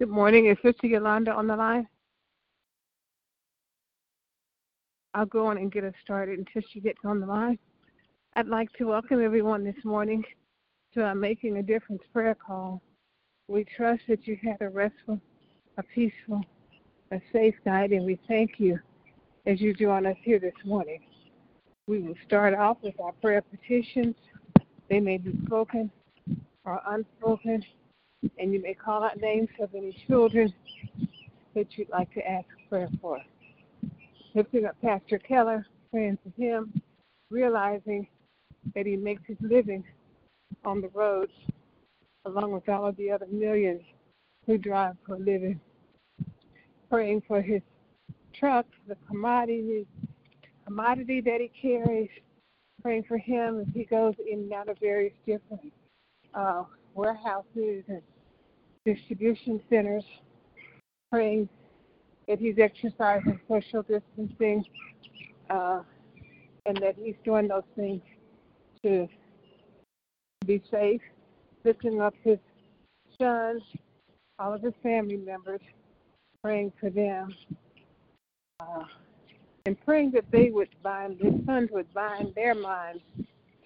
Good morning. Is Sister Yolanda on the line? I'll go on and get us started until she gets on the line. I'd like to welcome everyone this morning to our Making a Difference prayer call. We trust that you had a restful, a peaceful, a safe night, and we thank you as you join us here this morning. We will start off with our prayer petitions. They may be spoken or unspoken and you may call out names of any children that you'd like to ask prayer for. Lifting up Pastor Keller, praying for him, realizing that he makes his living on the roads along with all of the other millions who drive for a living. Praying for his truck, the commodity, commodity that he carries. Praying for him as he goes in and out of various different uh, warehouses and distribution centers, praying that he's exercising social distancing uh, and that he's doing those things to be safe, lifting up his sons, all of his family members, praying for them, uh, and praying that they would bind, his sons would bind their minds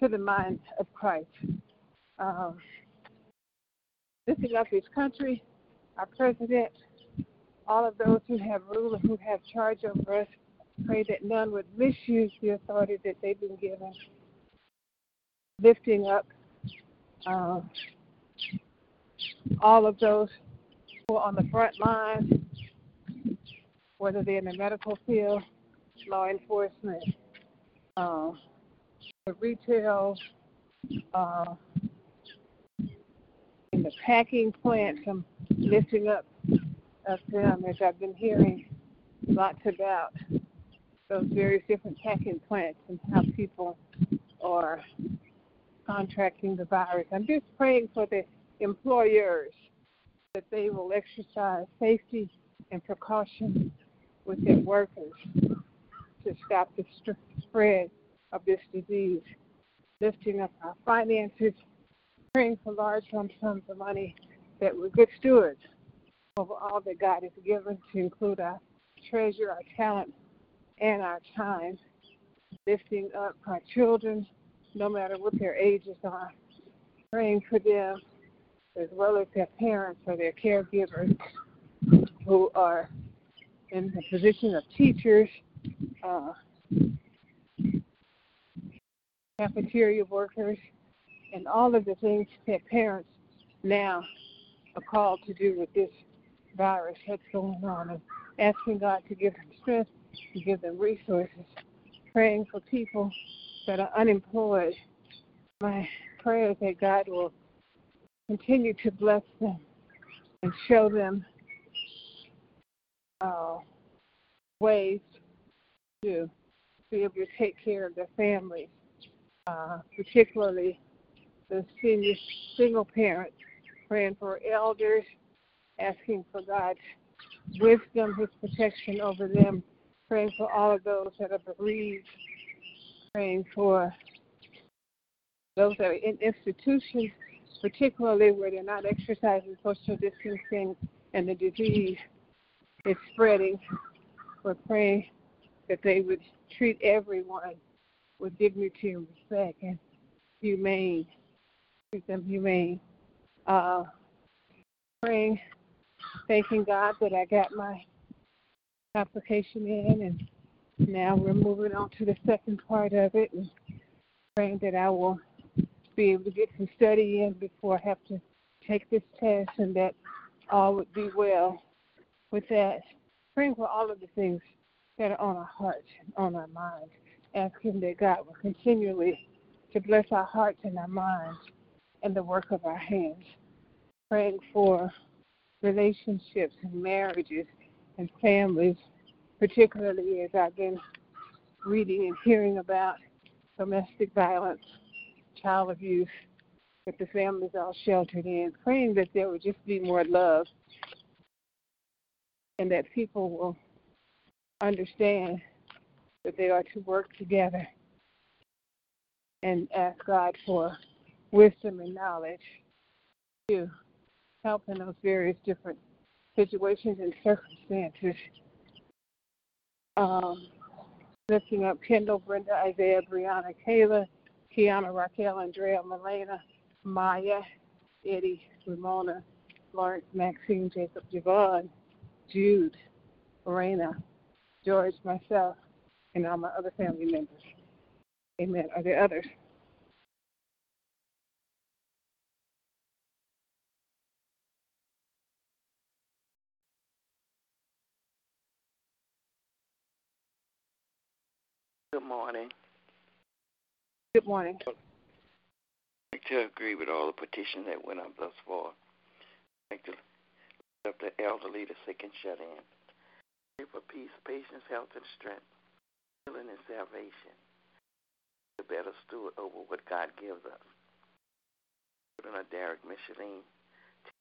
to the mind of Christ. Um, lifting up his country, our president, all of those who have rule and who have charge over us. Pray that none would misuse the authority that they've been given. Lifting up uh, all of those who are on the front line, whether they're in the medical field, law enforcement, uh, the retail, uh, in the packing plants. I'm lifting up of them as I've been hearing lots about those various different packing plants and how people are contracting the virus. I'm just praying for the employers that they will exercise safety and precaution with their workers to stop the spread of this disease, lifting up our finances praying for large lump sums of money that we're good stewards over all that God has given to include our treasure, our talent, and our time, lifting up our children, no matter what their ages are, praying for them as well as their parents or their caregivers who are in the position of teachers, uh, cafeteria workers, and all of the things that parents now are called to do with this virus that's going on and asking God to give them strength, to give them resources, praying for people that are unemployed. My prayer is that God will continue to bless them and show them uh, ways to be able to take care of their families, uh, particularly the senior single parents, praying for elders, asking for God's wisdom, His protection over them, praying for all of those that are bereaved, praying for those that are in institutions, particularly where they're not exercising social distancing and the disease is spreading. We're praying that they would treat everyone with dignity and respect and humane, treat them humane. Uh, praying, thanking God that I got my application in, and now we're moving on to the second part of it, and praying that I will be able to get some study in before I have to take this test, and that all would be well with that. Praying for all of the things that are on our hearts, on our minds, asking that God will continually to bless our hearts and our minds and the work of our hands. Praying for relationships and marriages and families, particularly as I've been reading and hearing about domestic violence child abuse that the families are sheltered in, praying that there would just be more love and that people will understand that they are to work together and ask God for wisdom and knowledge to help in those various different situations and circumstances. Um, lifting up Kendall, Brenda, Isaiah, Brianna, Kayla, Kiana, Raquel, Andrea, Melena, Maya, Eddie, Ramona, Lawrence, Maxine, Jacob, Javon, Jude, Lorena, George, myself, and all my other family members. Amen. Are there others? Good morning. Good morning. I'd like to agree with all the petitions that went up thus far. I'd like to lift up the elderly, the sick, and shut in. Pray for peace, patience, health, and strength, healing, and salvation. To better steward over what God gives us. Children are Derek, Micheline,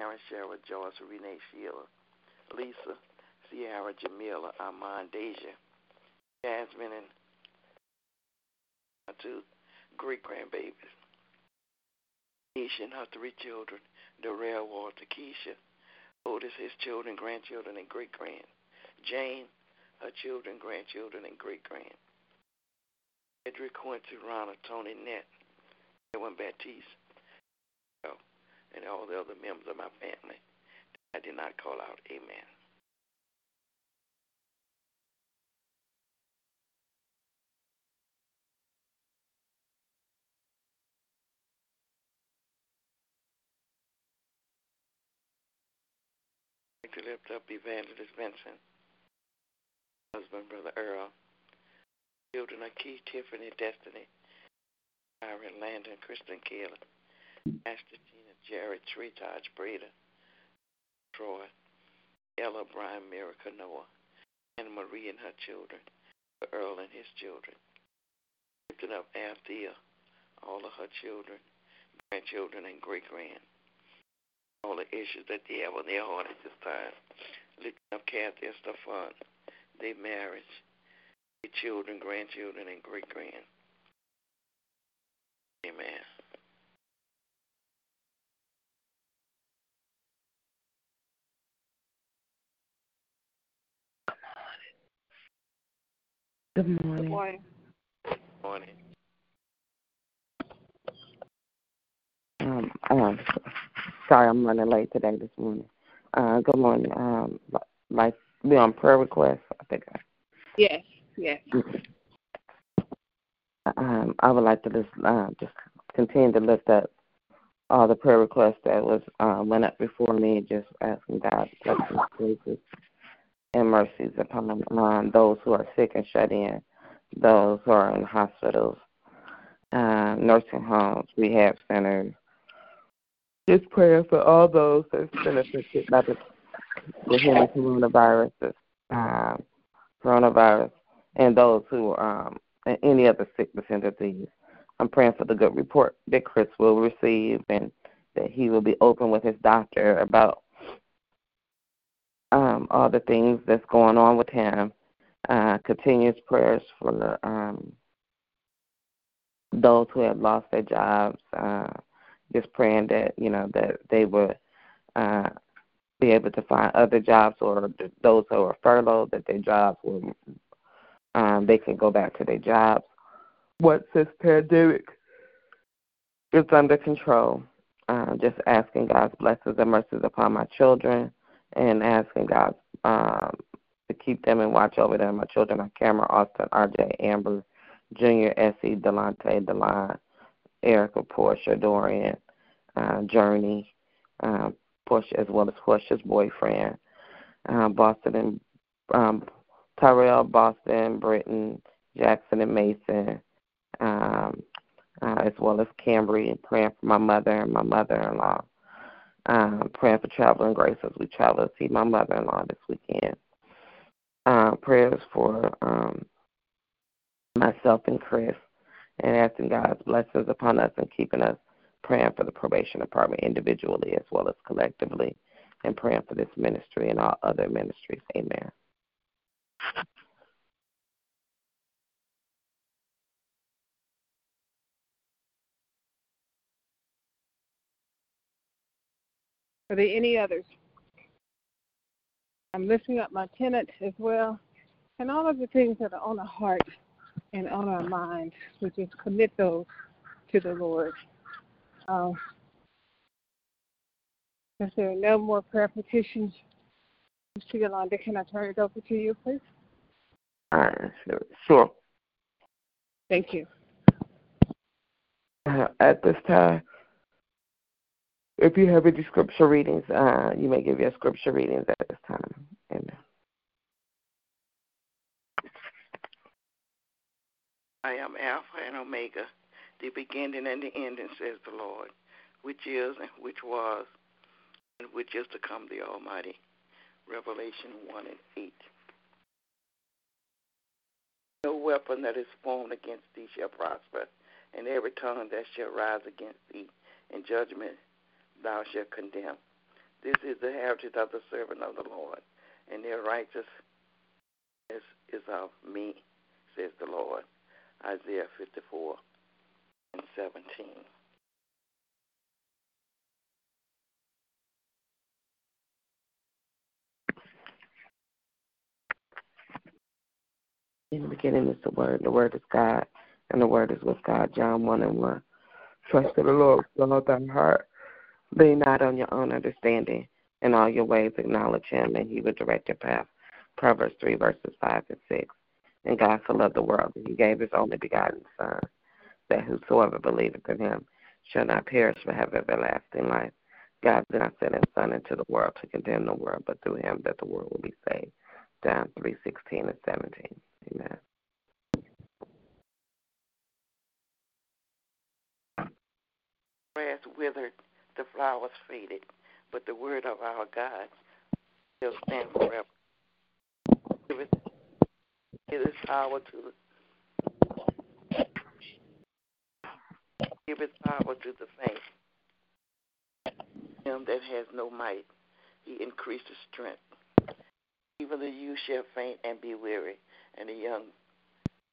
Terrence, Cheryl, Joyce, Renee, Sheila, Lisa, Sierra, Jamila, Armand, Deja, Jasmine, and my two great grandbabies. Keisha and her three children, Darrell, Walter, Keisha, Otis, his children, grandchildren, and great grand. Jane, her children, grandchildren, and great grand. Edric, Quincy, Ronald, Tony, Nett, Edwin Baptiste, and all the other members of my family. I did not call out. Amen. like to lift up Evangelist Vincent, husband, Brother Earl, children are Keith, Tiffany, Destiny, Byron, Landon, Kristen, Kayla, Ashley, Gina, Jared, Tree, Taj, Breda, Troy, Ella, Brian, Miracle, Noah, and Marie and her children, Earl and his children. Lifting up Althea, all of her children, grandchildren, and great grand all the issues that they have on their heart at this time. Lifting up Kathy and Stefan, their marriage, their children, grandchildren, and great grand. Amen. Good morning. Good morning. Morning. Um, um, sorry, I'm running late today this morning. Uh, good morning. Um, like be on prayer request. I think. I, Yes, yes. um, I would like to just uh, just continue to lift up all the prayer requests that was uh, went up before me. Just asking God to bless His graces and mercies upon um, those who are sick and shut in, those who are in hospitals, uh, nursing homes, rehab centers. Just praying for all those that's been affected by the, the coronavirus um, coronavirus and those who um, and any other sickness and disease. I'm praying for the good report that Chris will receive and that he will be open with his doctor about um, all the things that's going on with him. Uh, continuous prayers for um, those who have lost their jobs. Uh, just praying that you know that they would uh, be able to find other jobs, or those who are furloughed that their jobs will um, they can go back to their jobs once this pandemic is under control. Uh, just asking God's blessings and mercies upon my children, and asking God um, to keep them and watch over them. My children are Cameron, Austin, RJ, Amber, Junior, Essie, Delante, Delon, Erica, Portia, Dorian, uh, Journey, uh, Portia, as well as Portia's boyfriend, uh, Boston and um, Tyrell, Boston, Britton, Jackson, and Mason, um, uh, as well as Cambry, and praying for my mother and my mother-in-law. Um, praying for traveling grace as we travel to see my mother-in-law this weekend. Uh, prayers for um, myself and Chris, and asking God's blessings upon us and keeping us praying for the probation department individually as well as collectively, and praying for this ministry and all other ministries. Amen. Are there any others? I'm lifting up my tenants as well, and all of the things that are on the heart and on our minds. We just commit those to the Lord. Um, if there are no more prayer petitions, Sister Yolanda, can I turn it over to you, please? Uh, sure. Thank you. Uh, at this time, if you have any scripture readings, uh, you may give your scripture readings at this time. Amen. I am Alpha and Omega, the beginning and the ending, says the Lord, which is and which was and which is to come, the Almighty. Revelation 1 and 8. No weapon that is formed against thee shall prosper, and every tongue that shall rise against thee in judgment thou shalt condemn. This is the heritage of the servant of the Lord, and their righteousness is of me, says the Lord. Isaiah 54 and 17. In the beginning is the Word, the Word is God, and the Word is with God. John 1 and 1. Trust in the Lord with all thy heart. Lean not on your own understanding. In all your ways acknowledge him, and he will direct your path. Proverbs 3, verses 5 and 6. And God so loved the world that he gave his only begotten Son, that whosoever believeth in him shall not perish but have everlasting life. God did not send his Son into the world to condemn the world, but through him that the world will be saved. John 3, 16 and 17. Amen. Grass withered, the flowers faded, but the word of our God shall stand forever. Give its power to give its power to the faint. Him that has no might, he increases strength. Even the youth shall faint and be weary, and the young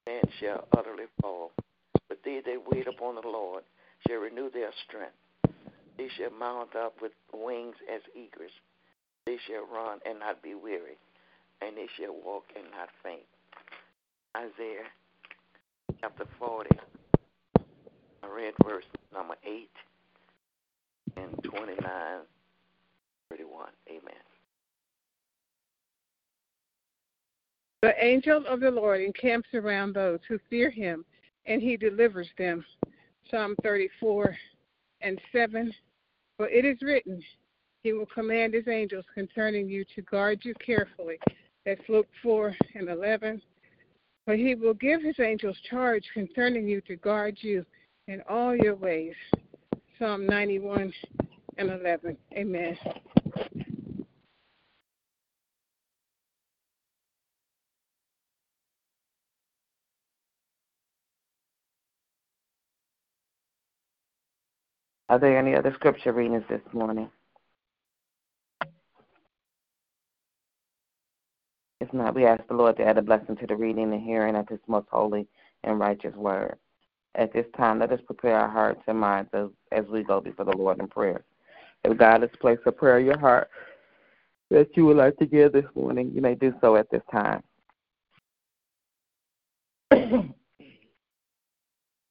man shall utterly fall. But they that wait upon the Lord shall renew their strength. They shall mount up with wings as eagles. They shall run and not be weary, and they shall walk and not faint. Isaiah chapter 40, I read verse number 8 and 29, 31. Amen. The angel of the Lord encamps around those who fear him, and he delivers them. Psalm 34 and 7. For it is written, He will command His angels concerning you to guard you carefully. That's Luke 4 and 11. For he will give his angels charge concerning you to guard you in all your ways. Psalm 91 and 11. Amen. Are there any other scripture readings this morning? If not, we ask the Lord to add a blessing to the reading and hearing of His most holy and righteous word. At this time, let us prepare our hearts and minds as, as we go before the Lord in prayer. If God has placed a prayer in your heart that you would like to give this morning, you may do so at this time.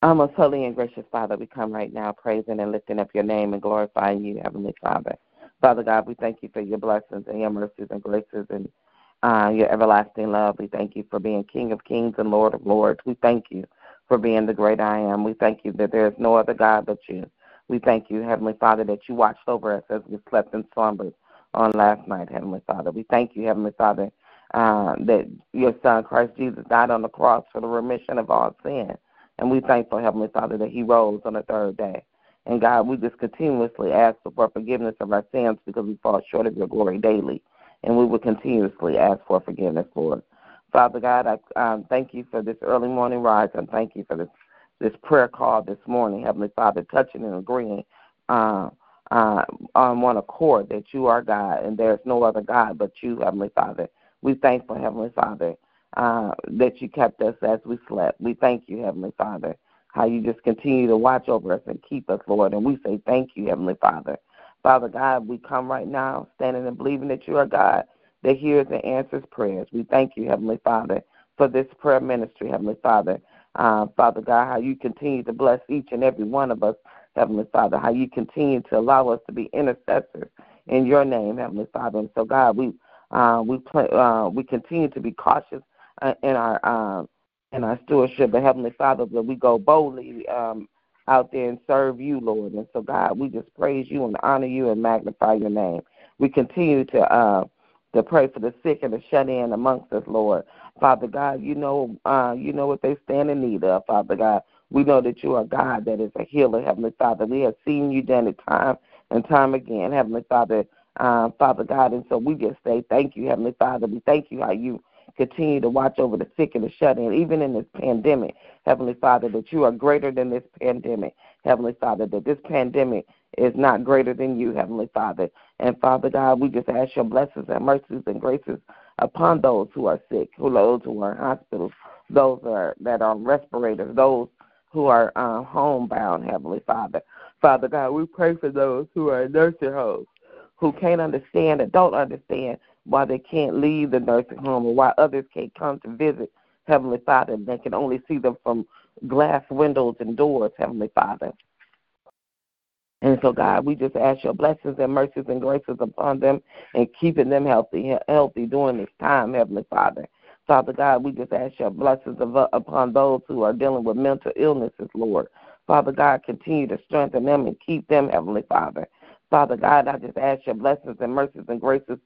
Our most holy and gracious Father, we come right now praising and lifting up your name and glorifying you, Heavenly Father. Father God, we thank you for your blessings and your mercies and graces and uh, your everlasting love. We thank you for being King of kings and Lord of lords. We thank you for being the great I am. We thank you that there is no other God but you. We thank you, Heavenly Father, that you watched over us as we slept and slumbered on last night, Heavenly Father. We thank you, Heavenly Father, uh, that your Son, Christ Jesus, died on the cross for the remission of all sin. And we thankful, Heavenly Father, that He rose on the third day. And God, we just continuously ask for forgiveness of our sins because we fall short of your glory daily. And we will continuously ask for forgiveness, Lord. Father God, I um, thank you for this early morning rise and thank you for this this prayer call this morning, Heavenly Father, touching and agreeing uh, uh, on one accord that you are God and there's no other God but you, Heavenly Father. We thank for Heavenly Father uh, that you kept us as we slept. We thank you, Heavenly Father, how you just continue to watch over us and keep us, Lord. And we say thank you, Heavenly Father. Father God, we come right now standing and believing that you are God that hears and answers prayers. We thank you, Heavenly Father, for this prayer ministry, Heavenly Father. Uh, Father God, how you continue to bless each and every one of us, Heavenly Father, how you continue to allow us to be intercessors in your name, Heavenly Father. And so, God, we uh, we play, uh, we continue to be cautious uh, in our um, in our stewardship, but Heavenly Father, that we go boldly um, out there and serve you, Lord. And so, God, we just praise you and honor you and magnify your name. We continue to uh, to pray for the sick and the shut in amongst us, Lord. Father God, you know uh, you know what they stand in need of, Father God. We know that you are God that is a healer, Heavenly Father. We have seen you done it time and time again, Heavenly Father, uh, Father God. And so we just say thank you, Heavenly Father. We thank you how you continue to watch over the sick and the shut in, even in this pandemic, Heavenly Father, that you are greater than this pandemic, Heavenly Father, that this pandemic is not greater than you, Heavenly Father. And Father God, we just ask your blessings and mercies and graces upon those who are sick, who those who are in hospitals, those are, that are on respirators, those who are uh, homebound, Heavenly Father. Father God, we pray for those who are in nursing homes, who can't understand and don't understand why they can't leave the nursing home or why others can't come to visit, Heavenly Father. They can only see them from glass windows and doors, Heavenly Father. And so, God, we just ask your blessings and mercies and graces upon them and keeping them healthy, healthy during this time, Heavenly Father. Father God, we just ask your blessings upon those who are dealing with mental illnesses, Lord. Father God, continue to strengthen them and keep them, Heavenly Father. Father God, I just ask your blessings and mercies and graces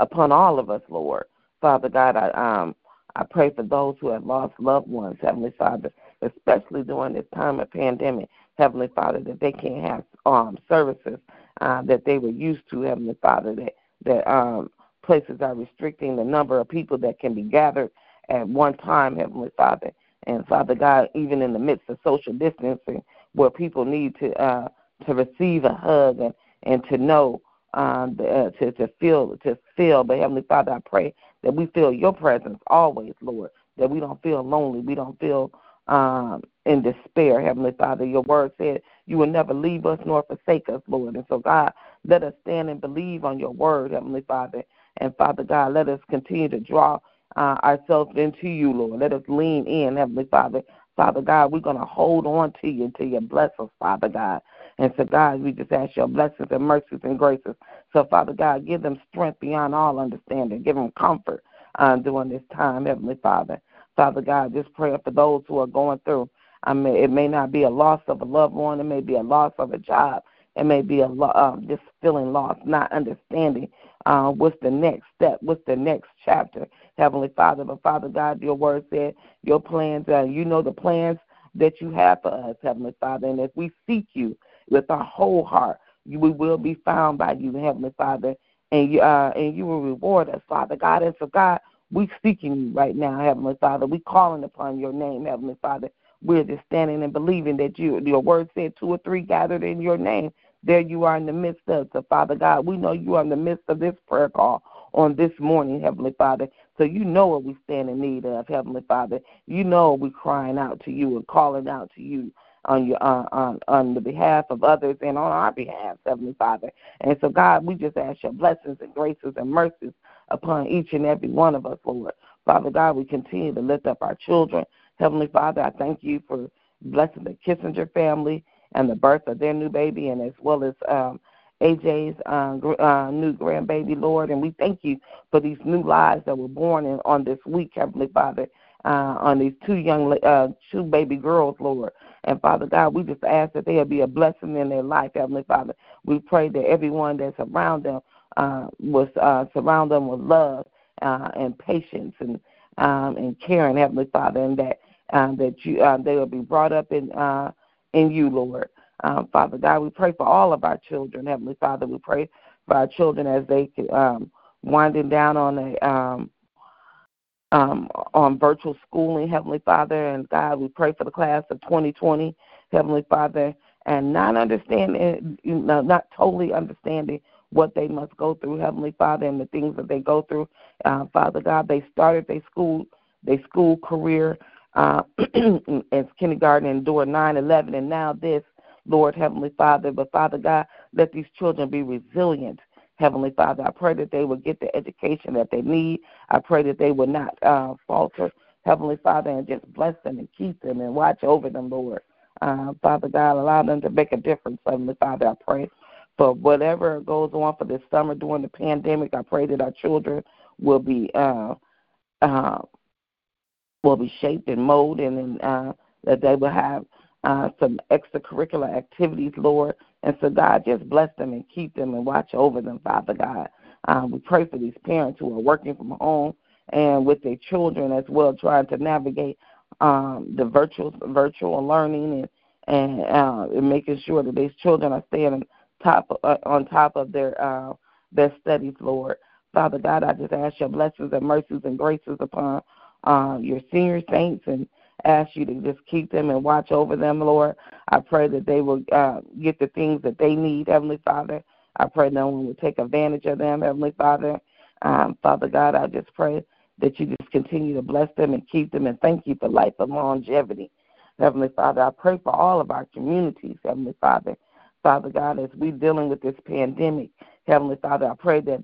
upon all of us, Lord. Father God, I um I pray for those who have lost loved ones, Heavenly Father, especially during this time of pandemic, Heavenly Father, that they can't have um services uh, that they were used to, Heavenly Father, that that um places are restricting the number of people that can be gathered at one time, Heavenly Father. And Father God, even in the midst of social distancing, where people need to uh, to receive a hug and, and to know um, uh, to to feel to feel. But Heavenly Father, I pray that we feel Your presence always, Lord. That we don't feel lonely. We don't feel um, in despair, Heavenly Father. Your word said you will never leave us nor forsake us, Lord. And so, God, let us stand and believe on Your word, Heavenly Father. And Father God, let us continue to draw uh, ourselves into You, Lord. Let us lean in, Heavenly Father. Father God, we're going to hold on to you until you bless us, Father God. And so, God, we just ask your blessings and mercies and graces. So, Father God, give them strength beyond all understanding. Give them comfort uh, during this time, Heavenly Father. Father God, just pray for those who are going through. I mean, it may not be a loss of a loved one. It may be a loss of a job. It may be a lo- um, just feeling lost, not understanding uh, what's the next step, what's the next chapter, Heavenly Father. But Father God, your word said your plans, uh, you know the plans that you have for us, Heavenly Father. And if we seek you, with our whole heart. We will be found by you, Heavenly Father, and you, uh, and you will reward us, Father God. And so, God, we seeking you right now, Heavenly Father. We're calling upon your name, Heavenly Father. we're just standing and believing that you, your word said two or three gathered in your name. There you are in the midst of. So, Father God, we know you are in the midst of this prayer call on this morning, Heavenly Father. So you know what we stand in need of, Heavenly Father. You know we're crying out to you and calling out to you on your on on the behalf of others and on our behalf, Heavenly Father. And so, God, we just ask your blessings and graces and mercies upon each and every one of us, Lord. Father God, we continue to lift up our children. Heavenly Father, I thank you for blessing the Kissinger family and the birth of their new baby, and as well as um, AJ's uh, uh, new grandbaby, Lord. And we thank you for these new lives that were born in, on this week, Heavenly Father, uh, on these two young, uh, two baby girls, Lord. And Father God, we just ask that there'll be a blessing in their life, Heavenly Father. We pray that everyone that's around them uh, will uh, surround them with love uh, and patience and um, and caring, Heavenly Father, and that uh, that you uh, they will be brought up in uh, in you, Lord. Um, Father God, we pray for all of our children, Heavenly Father. We pray for our children as they um, winding down on a um, um, on virtual schooling, Heavenly Father, and God, we pray for the class of 2020, Heavenly Father, and not understanding, you know, not totally understanding what they must go through, Heavenly Father, and the things that they go through. Uh, Father God, they started their school, their school career uh, as kindergarten and during 9/11, and now this, Lord Heavenly Father. But Father God, let these children be resilient. Heavenly Father, I pray that they will get the education that they need. I pray that they will not uh, falter, Heavenly Father, and just bless them and keep them and watch over them, Lord. Uh, Father God, allow them to make a difference, Heavenly Father. I pray for whatever goes on for this summer during the pandemic. I pray that our children will be uh, uh, will be shaped and molded, and uh, that they will have uh, some extracurricular activities, Lord. And so, God, just bless them and keep them and watch over them, Father God. Um, we pray for these parents who are working from home and with their children as well, trying to navigate um, the virtual virtual learning and and, uh, and making sure that these children are staying top uh, on top of their uh, their studies, Lord. Father God, I just ask your blessings and mercies and graces upon uh, your senior saints and ask you to just keep them and watch over them, Lord. I pray that they will uh, get the things that they need, Heavenly Father. I pray no one will take advantage of them, Heavenly Father. Um, Father God, I just pray that you just continue to bless them and keep them and thank you for life and longevity. Heavenly Father, I pray for all of our communities, Heavenly Father. Father God, as we're dealing with this pandemic, Heavenly Father, I pray that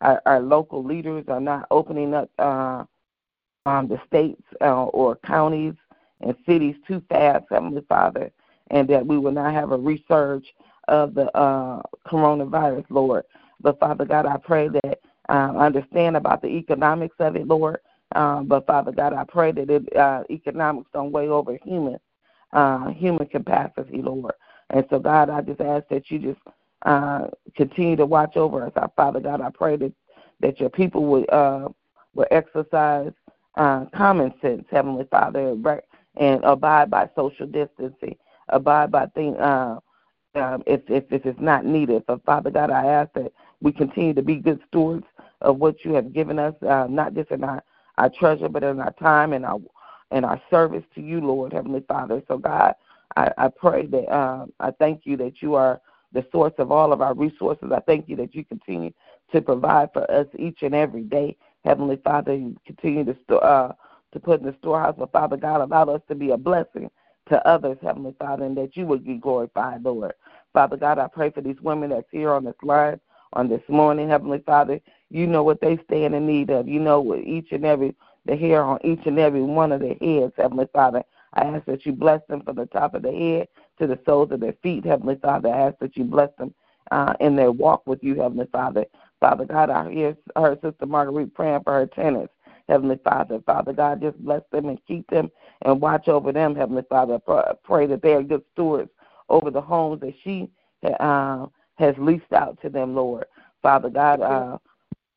our, our local leaders are not opening up uh, um, the states uh, or counties and cities too fast, Heavenly Father, and that we will not have a resurge of the uh, coronavirus, Lord. But Father God, I pray that uh, understand about the economics of it, Lord. Um, but Father God, I pray that it, uh, economics don't weigh over human uh, human capacity, Lord. And so, God, I just ask that you just uh, continue to watch over us. Our Father God, I pray that that your people would uh, will exercise uh, common sense, Heavenly Father, and abide by social distancing, abide by things. Uh, um, if, if if it's not needed, but Father God, I ask that we continue to be good stewards of what you have given us, uh, not just in our our treasure, but in our time and our and our service to you, Lord Heavenly Father. So God, I, I pray that um, I thank you that you are the source of all of our resources. I thank you that you continue to provide for us each and every day. Heavenly Father, you continue to store, uh, to put in the storehouse, but Father God, allow us to be a blessing to others, Heavenly Father, and that you would be glorified, Lord. Father God, I pray for these women that's here on this line on this morning, Heavenly Father. You know what they stand in need of. You know what each and every the hair on each and every one of their heads, Heavenly Father. I ask that you bless them from the top of their head to the soles of their feet, Heavenly Father. I ask that you bless them uh, in their walk with you, Heavenly Father. Father God, I hear her sister Marguerite praying for her tenants. Heavenly Father, Father God, just bless them and keep them and watch over them, Heavenly Father. Pray that they are good stewards over the homes that she uh, has leased out to them, Lord. Father God, uh,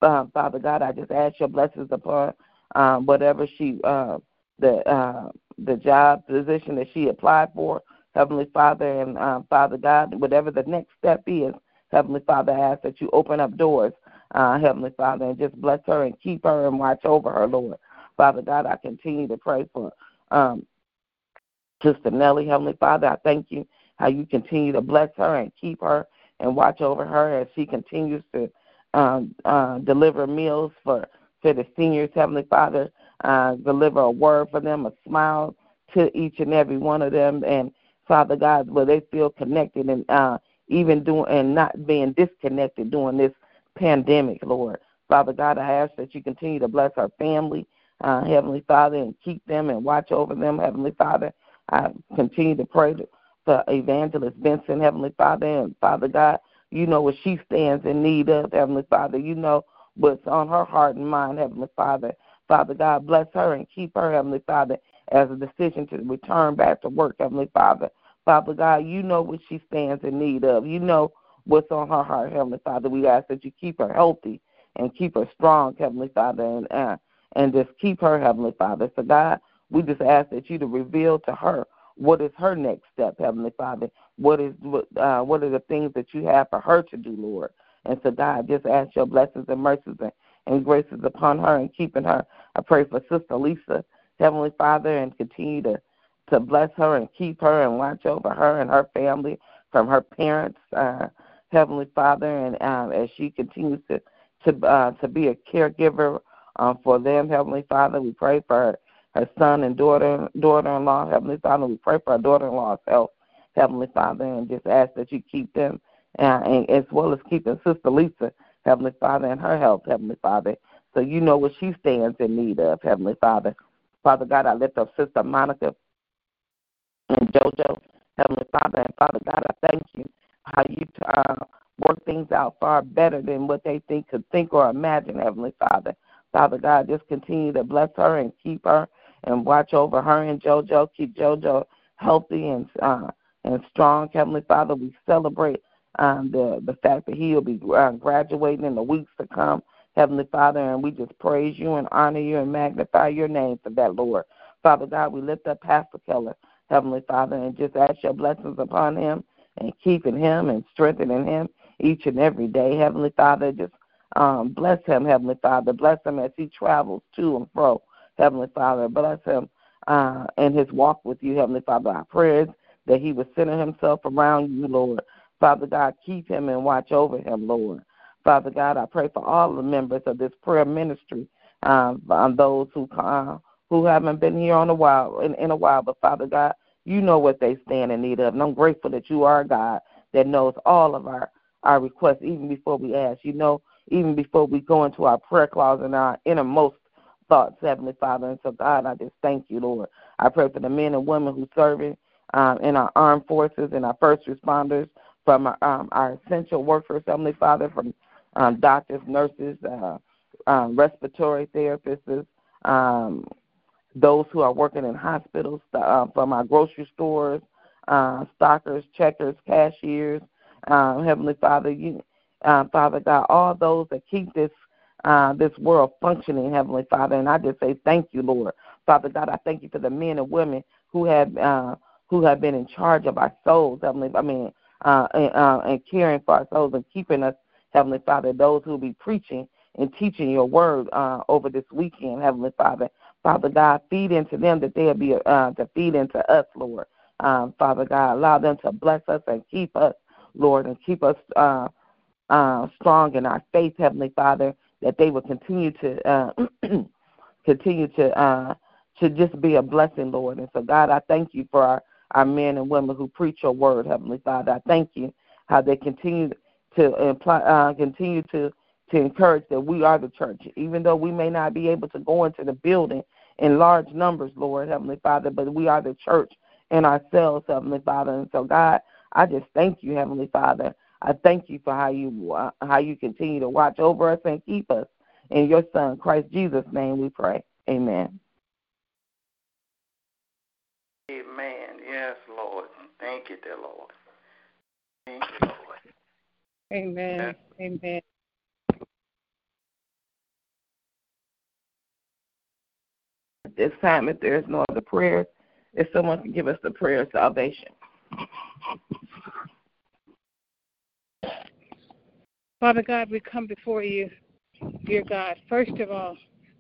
uh, Father God, I just ask your blessings upon um, whatever she uh, the uh, the job position that she applied for, Heavenly Father, and uh, Father God, whatever the next step is, Heavenly Father, I ask that you open up doors, uh, Heavenly Father, and just bless her and keep her and watch over her, Lord. Father God, I continue to pray for um, Sister Nellie, Heavenly Father, I thank you how you continue to bless her and keep her and watch over her as she continues to um, uh, deliver meals for, for the seniors, Heavenly Father, uh, deliver a word for them, a smile to each and every one of them, and Father God, where they feel connected and uh, even doing and not being disconnected during this pandemic, Lord. Father God, I ask that you continue to bless our family, uh, Heavenly Father, and keep them and watch over them, Heavenly Father. I continue to pray for Evangelist Benson, Heavenly Father, and Father God, you know what she stands in need of, Heavenly Father. You know what's on her heart and mind, Heavenly Father. Father God, bless her and keep her, Heavenly Father, as a decision to return back to work, Heavenly Father. Father God, you know what she stands in need of. You know what's on her heart, Heavenly Father. We ask that you keep her healthy and keep her strong, Heavenly Father, and uh, and just keep her, Heavenly Father. So God, we just ask that you to reveal to her what is her next step, Heavenly Father. What is uh, what are the things that you have for her to do, Lord? And so God, just ask your blessings and mercies and, and graces upon her and keeping her. I pray for Sister Lisa, Heavenly Father, and continue to to bless her and keep her and watch over her and her family from her parents, uh, Heavenly Father, and um, as she continues to to uh, to be a caregiver um, for them, Heavenly Father, we pray for her, her son and daughter daughter-in-law, Heavenly Father. We pray for her daughter-in-law's health, Heavenly Father, and just ask that you keep them, uh, and as well as keeping Sister Lisa, Heavenly Father, and her health, Heavenly Father. So you know what she stands in need of, Heavenly Father. Father God, I lift up Sister Monica and JoJo, Heavenly Father, and Father God, I thank you how you uh, work things out far better than what they think could think or imagine, Heavenly Father. Father God, just continue to bless her and keep her and watch over her and JoJo. Keep JoJo healthy and uh, and strong, Heavenly Father. We celebrate um, the the fact that he will be uh, graduating in the weeks to come, Heavenly Father, and we just praise you and honor you and magnify your name for that, Lord. Father God, we lift up Pastor Keller, Heavenly Father, and just ask your blessings upon him and keeping him and strengthening him each and every day. Heavenly Father, just um, bless him, Heavenly Father. Bless him as he travels to and fro, Heavenly Father. Bless him uh, in his walk with you, Heavenly Father. Our prayers that he would center himself around you, Lord. Father God, keep him and watch over him, Lord. Father God, I pray for all the members of this prayer ministry, um, those who uh, who haven't been here on a while in, in a while. But Father God, you know what they stand in need of. And I'm grateful that you are God that knows all of our, our requests, even before we ask. You know, even before we go into our prayer closet and our innermost thoughts, Heavenly Father. And so, God, I just thank you, Lord. I pray for the men and women who serve um, in our armed forces and our first responders, from our, um, our essential workers, Heavenly Father, from um, doctors, nurses, uh, um, respiratory therapists, um, those who are working in hospitals, uh, from our grocery stores, uh, stockers, checkers, cashiers, uh, Heavenly Father, you, uh, Father God, all those that keep this uh, this world functioning, Heavenly Father, and I just say thank you, Lord, Father God. I thank you for the men and women who have uh, who have been in charge of our souls, Heavenly. I mean, uh, and, uh, and caring for our souls and keeping us, Heavenly Father. Those who will be preaching and teaching your word uh, over this weekend, Heavenly Father. Father God, feed into them that they'll be uh, to feed into us, Lord. Um, Father God, allow them to bless us and keep us, Lord, and keep us uh, uh, strong in our faith, Heavenly Father. That they will continue to uh, continue to uh, to just be a blessing, Lord. And so, God, I thank you for our, our men and women who preach your word, Heavenly Father. I thank you how they continue to imply, uh, continue to to encourage that we are the church, even though we may not be able to go into the building in large numbers, Lord, Heavenly Father, but we are the church in ourselves, Heavenly Father. And so, God, I just thank you, Heavenly Father. I thank you for how you uh, how you continue to watch over us and keep us. In your Son, Christ Jesus' name, we pray. Amen. Amen. Yes, Lord. Thank you, dear Lord. Thank you, Lord. Amen. Amen. At this time, if there is no other prayers, if someone can give us the prayer of salvation. Father God, we come before you, dear God, first of all,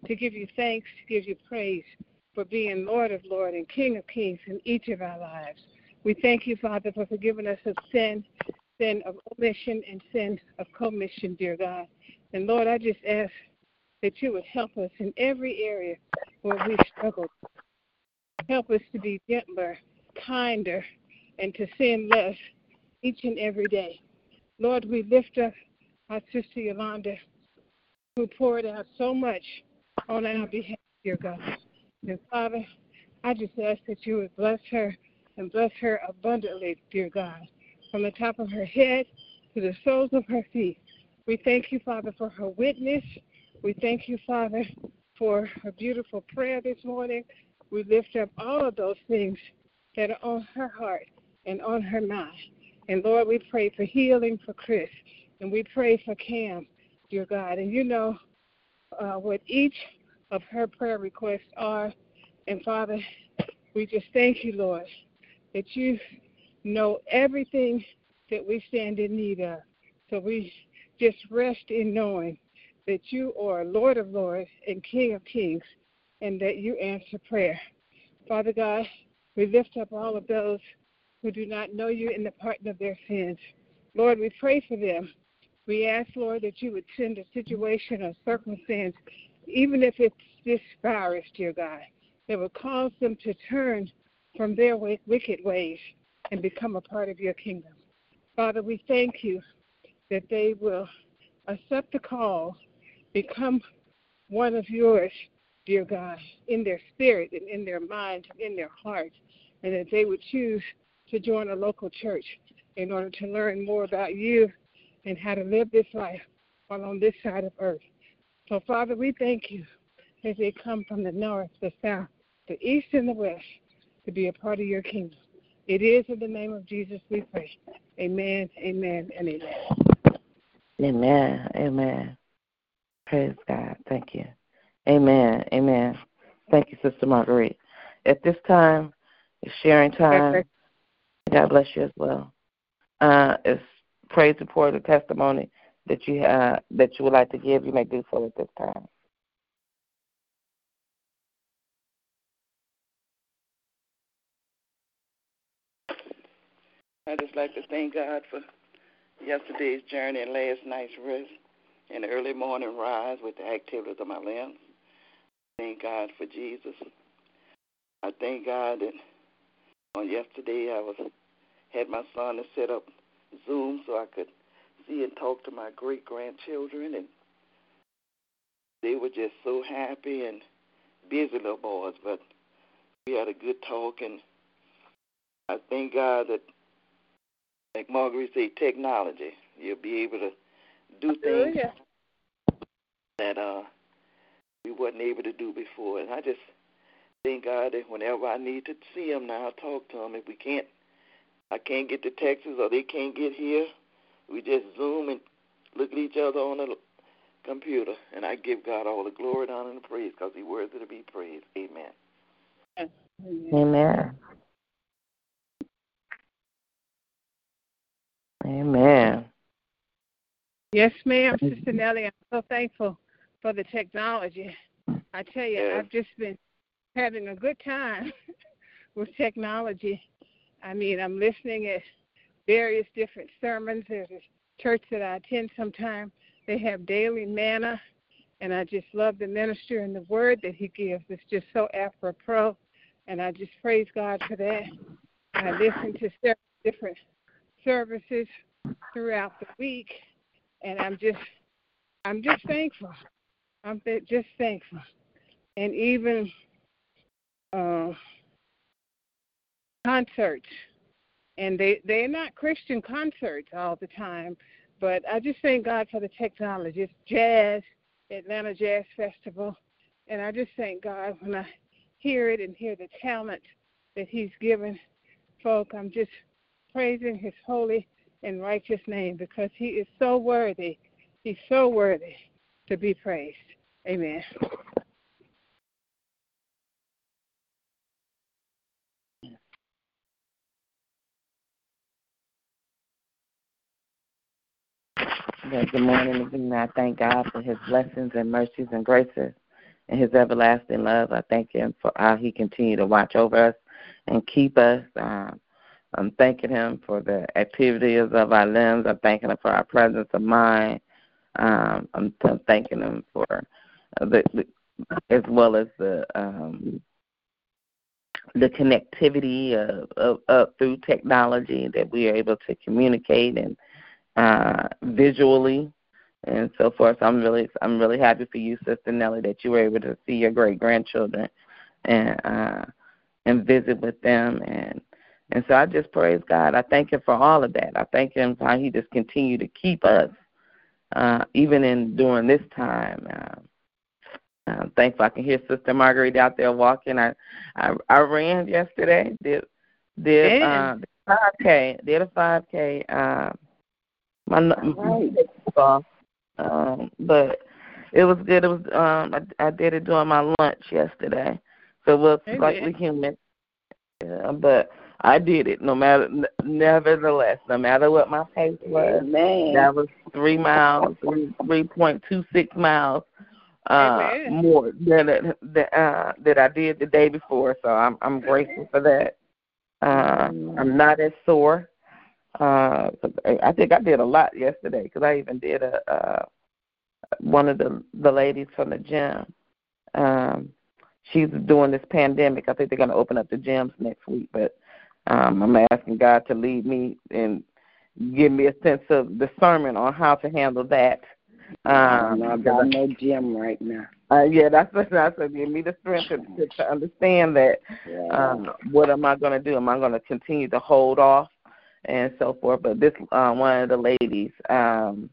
to give you thanks, to give you praise for being Lord of Lords and King of Kings in each of our lives. We thank you, Father, for forgiving us of sin, sin of omission and sin of commission, dear God. And Lord, I just ask that you would help us in every area where we struggle. Help us to be gentler, kinder, and to sin less each and every day. Lord, we lift up our sister Yolanda, who poured out so much on our behalf, dear God. And Father, I just ask that you would bless her and bless her abundantly, dear God, from the top of her head to the soles of her feet. We thank you, Father, for her witness. We thank you, Father, for a beautiful prayer this morning. We lift up all of those things that are on her heart and on her mind. And Lord, we pray for healing for Chris, and we pray for Cam, dear God. And you know uh, what each of her prayer requests are. And Father, we just thank you, Lord, that you know everything that we stand in need of. So we just rest in knowing that you are Lord of Lords and King of Kings and that you answer prayer. Father God, we lift up all of those who do not know you in the pardon of their sins. Lord, we pray for them. We ask, Lord, that you would send a situation or circumstance, even if it's this virus, dear God, that would cause them to turn from their wicked ways and become a part of your kingdom. Father, we thank you that they will accept the call, become one of yours, dear God, in their spirit and in their mind and in their heart, and that they would choose to join a local church in order to learn more about you and how to live this life while on this side of earth. So, Father, we thank you as they come from the north, the south, the east, and the west to be a part of your kingdom. It is in the name of Jesus we pray. Amen, amen, and amen. Amen, amen. Praise God. Thank you. Amen, amen. Thank you, Sister Marguerite. At this time, it's sharing time. God bless you as well. Uh, it's praise report or testimony that you uh, that you would like to give. You may do so at this time. I just like to thank God for yesterday's journey and last night's rest and early morning rise with the activities of my limbs. Thank God for Jesus. I thank God that on yesterday I was had my son to set up Zoom so I could see and talk to my great grandchildren and they were just so happy and busy little boys, but we had a good talk and I thank God that like Marguerite said, technology. You'll be able to do oh, things that uh we wasn't able to do before. And I just thank God that whenever I need to see them now, I talk to them. If we can't, I can't get to Texas or they can't get here, we just Zoom and look at each other on the computer. And I give God all the glory, honor, and praise because He's worthy to be praised. Amen. Amen. Amen. Yes, ma'am, Sister Nellie. I'm so thankful for the technology. I tell you, Yes. I've just been having a good time with technology. I mean, I'm listening at various different sermons. There's a church that I attend sometimes. They have daily manna, and I just love the minister and the word that he gives. It's just so apropos, and I just praise God for that. I listen to several different services throughout the week, and I'm just, I'm just thankful. I'm just thankful, and even uh, concerts, and they they're not Christian concerts all the time, but I just thank God for the technology. It's jazz, Atlanta Jazz Festival, and I just thank God when I hear it and hear the talent that He's given folk. I'm just praising His holy and righteous name because He is so worthy. He's so worthy to be praised. Amen. Good morning again. I thank God for his blessings and mercies and graces and His everlasting love. I thank Him for how He continue to watch over us and keep us. Um, I'm thanking Him for the activities of our limbs. I'm thanking Him for our presence of mind. Um, I'm, I'm thanking Him for the, the as well as the um, the connectivity of, of, of, through technology that we are able to communicate and uh, visually and so forth. So I'm really I'm really happy for you, Sister Nellie, that you were able to see your great grandchildren and uh, and visit with them and and so I just praise God. I thank Him for all of that. I thank Him for how He just continue to keep us uh, even in during this time. Uh, I'm thankful I can hear Sister Marguerite out there walking. I I, I ran yesterday. Did did uh, five k. Did a five k. Um, my right. um, but it was good. It was um I, I did it during my lunch yesterday, so it was slightly humid. Yeah, but I did it. No matter, nevertheless, no matter what my pace was, Amen. that was three miles, three point two six miles uh, more than that uh, that I did the day before. So I'm I'm grateful for that. Uh, I'm not as sore. Uh, I think I did a lot yesterday because I even did a uh, one of the the ladies from the gym. Um, she's doing this pandemic. I think they're going to open up the gyms next week, but um, I'm asking God to lead me and give me a sense of discernment on how to handle that um, I've got no gym right now. Uh, yeah, that's what I said. Give me the strength to, to understand that. Yeah. Um, what am I going to do? Am I going to continue to hold off and so forth? But this uh, one of the ladies um,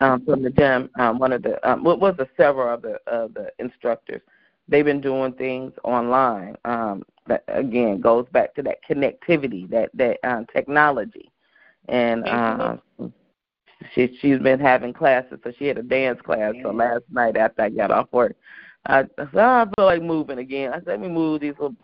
um, from the gym, um, one of the um, what was the several of the of the instructors. They've been doing things online. Um, that again goes back to that connectivity, that that um, technology, and. Um, she she's been having classes, so she had a dance class. So last night after I got off work, I, I said, oh, I feel like moving again. I said, let me move these little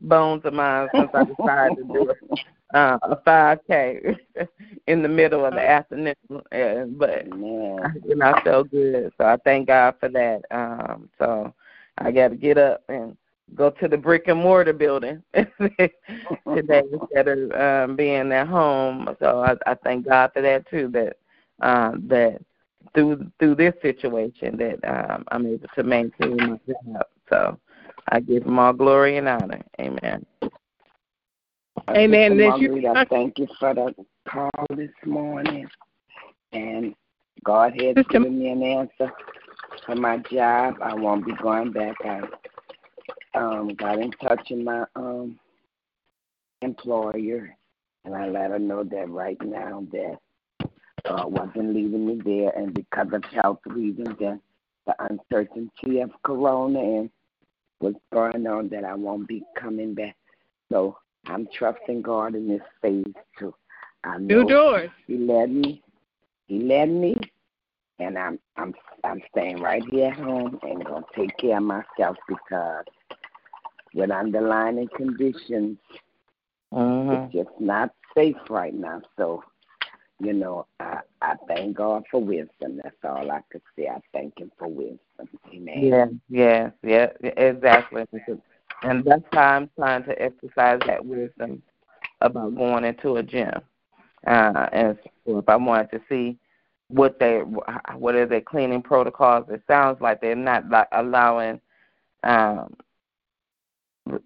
bones of mine since I decided to do uh, a 5K in the middle of the afternoon. And, but I, you know, I felt good, so I thank God for that. Um, so I got to get up and go to the brick and mortar building today instead of um, being at home. So I, I thank God for that too. That uh, that through through this situation that um, I'm able to maintain my job. So I give him all glory and honor. Amen. Amen. I thank you for the call this morning. And God has given me an answer for my job. I won't be going back. I um, got in touch with my um, employer, and I let her know that right now that uh, wasn't leaving me there, and because of health reasons and the uncertainty of Corona and what's going on, that I won't be coming back. So I'm trusting God in this phase too. I know New doors. He led me. He led me, and I'm I'm I'm staying right here at home and gonna take care of myself because with underlying conditions, mm-hmm. it's just not safe right now. So you know, I, I thank God for wisdom. That's all I could say. I thank Him for wisdom. Amen. Yeah, yeah, yeah, exactly. And that's how I'm trying to exercise that wisdom about going into a gym. Uh, and so if I wanted to see what they, what are their cleaning protocols, it sounds like they're not like allowing, um,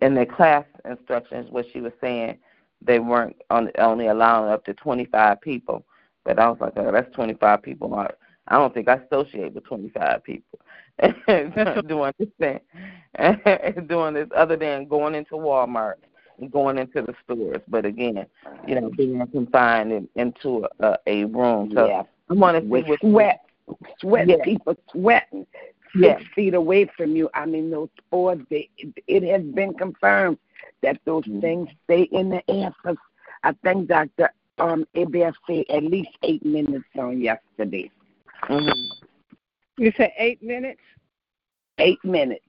in their class instructions, what she was saying, they weren't on, only allowing up to 25 people. But I was like, oh, that's 25 people. I I don't think I associate with 25 people doing this thing, doing this other than going into Walmart going into the stores. But again, you know, being confined in, into a, a room. So yeah. I want to see what sweat, sweat, yeah. people sweating six yeah. feet away from you. I mean, those spores. They, it has been confirmed that those mm-hmm. things stay in the air for, I think Dr. Um, Abel said at least eight minutes on yesterday. Mm-hmm. You said eight minutes? Eight minutes.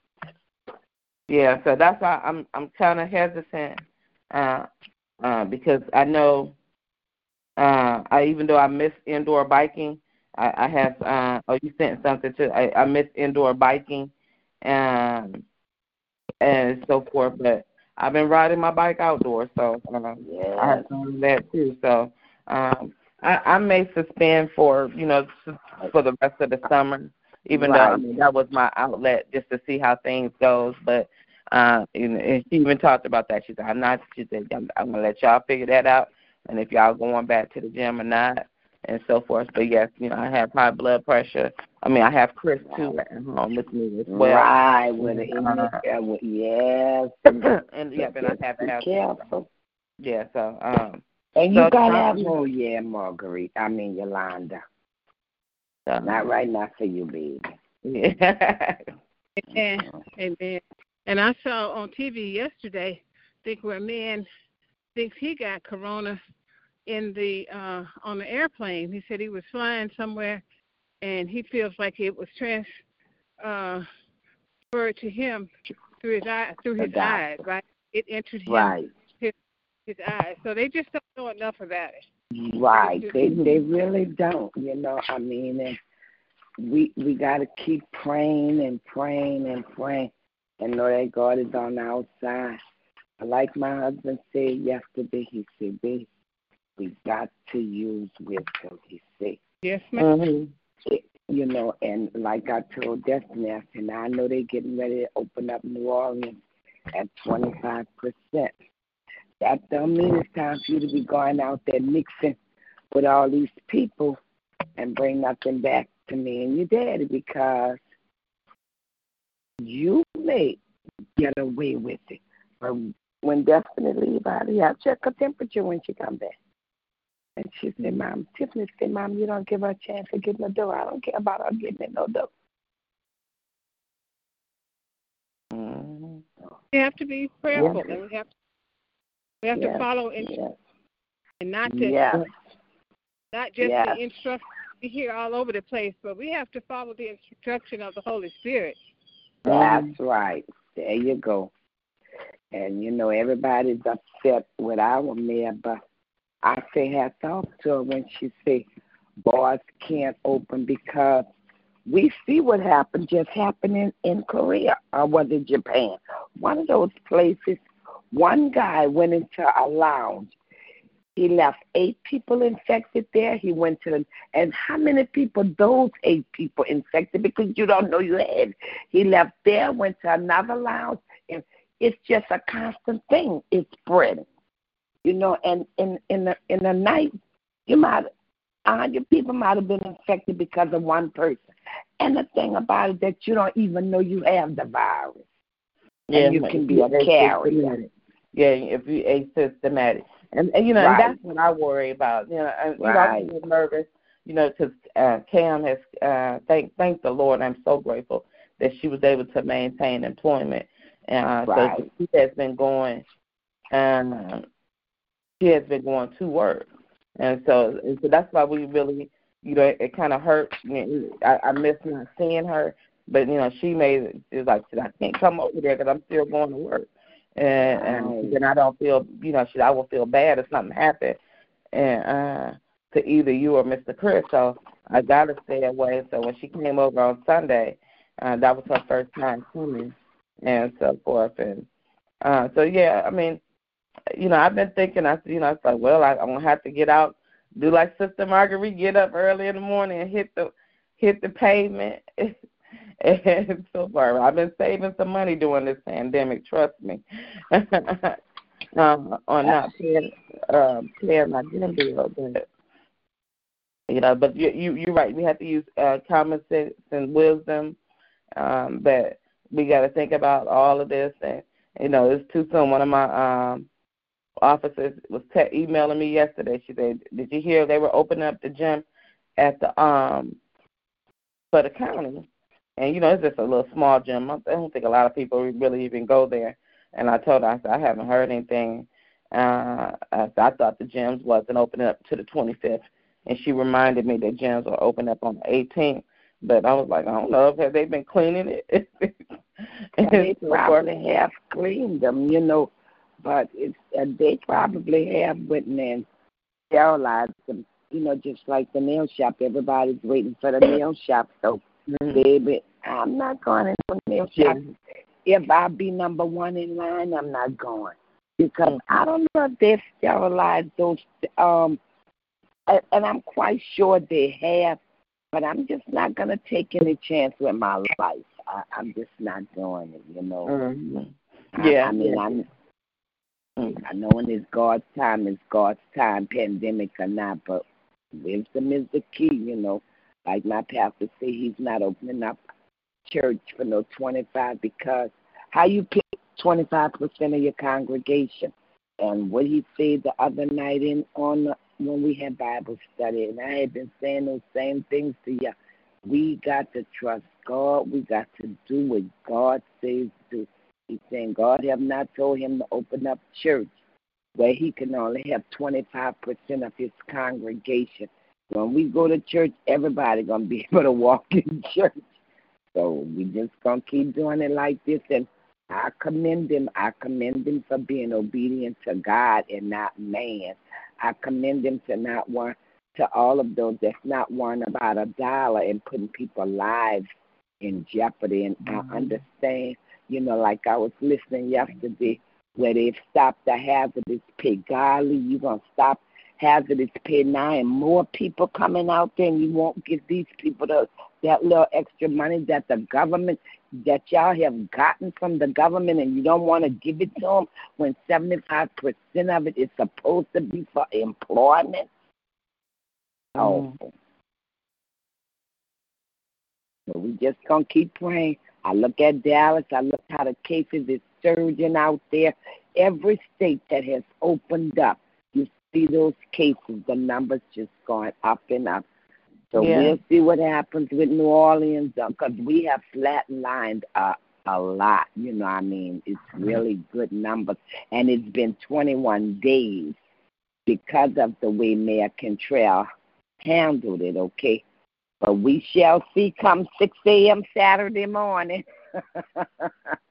Yeah, so that's why I'm I'm kind of hesitant uh, uh, because I know uh, I even though I miss indoor biking, I, I have. Uh, oh, you sent something to. I, I miss indoor biking, um, and so forth. But I've been riding my bike outdoors, so uh, Yeah. I have of that too. So um, I, I may suspend for you know for the rest of the summer, even though I mean that was my outlet just to see how things goes. But uh, and, and she even talked about that. She said, "I'm not." She said, "I'm, I'm gonna let y'all figure that out, and if y'all going back to the gym or not." And so forth, but yes, you know I have high blood pressure. I mean, I have Chris too at home with me as well. right. With it, Uh, yes. and yeah, and I have to have careful. yeah. So um, And you So, gotta have oh yeah, Marguerite. I mean Yolanda. So Not right now for you, baby. yeah. Amen. Amen. And I saw on TV yesterday, I think where a man thinks he got corona in the uh on the airplane. He said he was flying somewhere and he feels like it was trans uh transferred to him through his eye through his eyes, right? It entered him Right. his eyes. So they just don't know enough about it. Right. They they really don't, you know, I mean and we we gotta keep praying and praying and praying and know that God is on the outside. Like my husband said yesterday, he said, Babe, we got to use wisdom, he said. Yes, ma'am. Mhm. it, you know, and like I told Destiny, I said, now I know they're getting ready to open up New Orleans at 25%. That don't mean it's time for you to be going out there mixing with all these people and bring nothing back to me and your daddy because you may get away with it. But when Destiny leave out here, I check her temperature when she come back. And she said, Mom, Tiffany said, Mom, you don't give her a chance to get in the door. I don't care about her getting in no door. Mhm. We have to be prayerful Yeah. and we have to we have Yes. to follow in, Yes. and not to Yes. not just the instruction we hear all over the place, but we have to follow the instruction of the Holy Spirit. That's right. There you go. And you know, everybody's upset with our mayor, but I say hats off to her when she say bars can't open because we see what happened just happening in Korea or was it Japan? One of those places, one guy went into a lounge. He left eight people infected there. He went to and how many people those eight people infected because you don't know you had. He left there, went to another lounge, and it's just a constant thing. It's spreading, you know. And in in the in the night, you might a hundred people might have been infected because of one person. And the thing about it that you don't even know you have the virus. And you can be a carrier. Yeah, if you asystematic, and, and you know, Right. and that's what I worry about. You know, and, you know, Right. I'm a little nervous. You know, because uh, Cam has uh, thank thank the Lord. I'm so grateful that she was able to maintain employment. Uh, Right. So she has been going, um, she has been going to work, and so and so that's why we really, you know, it, it kind of hurts. You know, I, I miss not seeing her, but you know, she made it like I can't come over there because I'm still going to work, and, and then I don't feel, you know, she I will feel bad if something happened, and uh, to either you or Mr. Chris. So I gotta stay away. So when she came over on Sunday, uh, that was her first time coming, and so forth, and uh, so yeah, I mean, you know, I've been thinking, I you know, it's like, well, I, I'm gonna have to get out, do like Sister Marguerite, get up early in the morning and hit the hit the pavement. and far, I've been saving some money during this pandemic. Trust me, um, on not paying uh, paying my gym bill, but you know, but you you you're right. We have to use uh, common sense and wisdom. Um, but we got to think about all of this, and you know, it's too soon. One of my um officers was te- emailing me yesterday. She said, "Did you hear they were opening up the gym at the um for the county?" And you know, it's just a little small gym. I don't think a lot of people really even go there. And I told her, I said, I haven't heard anything. Uh, I, I thought the gyms wasn't opening up to the 25th, and she reminded me that gyms are open up on the 18th. But I was like, I don't know if have they been cleaning it. They probably have cleaned them, you know, but it's uh, they probably have went in and sterilized them you know, just like the nail shop. Everybody's waiting for the nail shop. So, Mm-hmm. baby, I'm not going to nail. If I be number one in line, I'm not going because I don't know if they sterilize those. Um, and I'm quite sure they have, but I'm just not gonna take any chance with my life. I, I'm just not doing it. You know. Mhm. Yeah, I mean. I'm. I know when it's God's time, it's God's time, pandemic or not, but wisdom is the key, you know. Like my pastor say, he's not opening up church for no 25 because how you pick 25% of your congregation? And what he said the other night in on the, when we had Bible study, and I had been saying those same things to you. We got to trust God. We got to do what God says do. He's saying God have not told him to open up church where he can only have 25% of his congregation. When we go to church, everybody going to be able to walk in church. So we just going to keep doing it like this. And I commend them. I commend them for being obedient to God and not man. I commend them to not want to all of those that's not worrying about a dollar and putting people's lives in jeopardy. And I mm-hmm. understand, you know, like I was listening yesterday where they've stopped the hazardous pay. Golly, you're going to stop hazardous pay now and more people coming out there and you won't give these people the, that little extra money that the government, that y'all have gotten from the government and you don't want to give it to them when 75% of it is supposed to be for employment. Oh. So we just gonna keep praying. I look at Dallas. I look how the cases is surging out there. Every state that has opened up, see those cases. The numbers just going up and up. So Yeah. we'll see what happens with New Orleans uh, because we have flatlined uh, a lot. You know, I mean, it's mm-hmm. really good numbers, and it's been 21 days because of the way Mayor Cantrell handled it. Okay, but we shall see come 6 a.m. Saturday morning.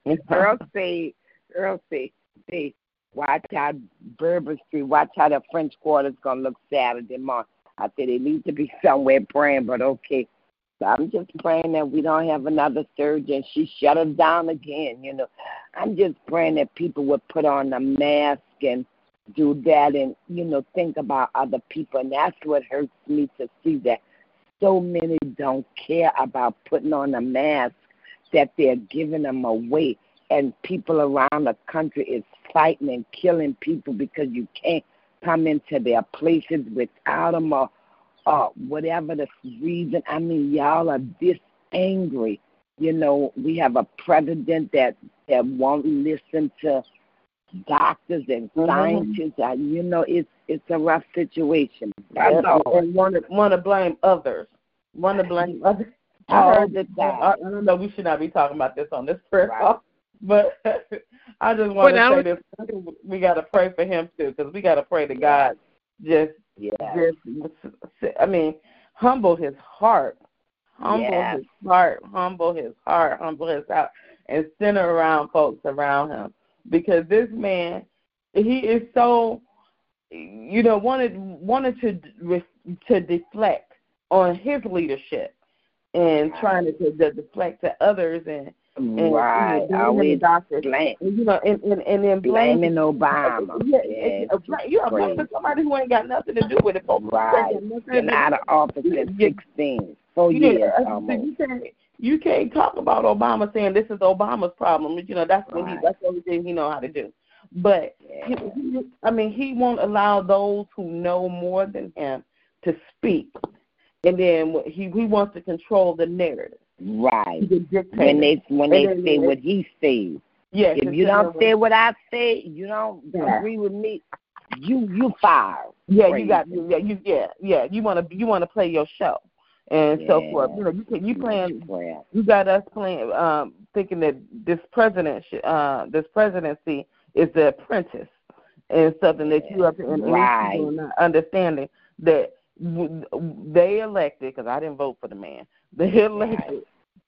Mm-hmm. Earl say, Earl say, say, watch how Bourbon Street, watch how the French Quarter's gonna look Saturday morning. I said they need to be somewhere praying, but okay. So I'm just praying that we don't have another surge and she shut us down again. You know, I'm just praying that people would put on a mask and do that and you know think about other people, and that's what hurts me to see that so many don't care about putting on a mask that they're giving them away and people around the country is fighting and killing people because you can't come into their places without them or, or whatever the reason. I mean, y'all are this angry. You know, we have a president that that won't listen to doctors and Mhm. scientists. Uh, you know, it's it's a rough situation. And, That's all. and want to want to blame others. Want to blame others. I heard that. I. I don't know. We should not be talking about this on this prayer Right. call, but I just want to say this. We got to pray for him too, because we got to pray to God. Just, Yeah. just. I mean, humble his heart, humble Yes. his heart, humble his heart, humble his heart, and center around folks around him, because this man, he is so you know wanted wanted to to deflect on his leadership and trying to, to deflect to others and and right. you know, Always doctors blame, you know and and, and then blaming blaming Obama. yeah, Yeah, yeah, you know, crazy. blaming somebody who ain't got nothing to do with it. folks. Right. Been out of office at 16. Four yeah, years almost. you can't you can't talk about Obama saying this is Obama's problem. You know that's what he that's the only thing he know how to do. But he, he, I mean, he won't allow those who know more than him to speak, and then he he wants to control the narrative. Right. He's a dictator. When they when they And say what he says. yes, If you don't say what I say, you don't Yeah. agree with me, you you fire. Yeah, Crazy. you got yeah, you yeah, yeah. You wanna you wanna play your show and so forth. You know, you can you playing Well, you got us playing um thinking that this president sh- uh this presidency is the apprentice and something that you up and, and these Right. not understanding that w- they elected because I didn't vote for the man. They elected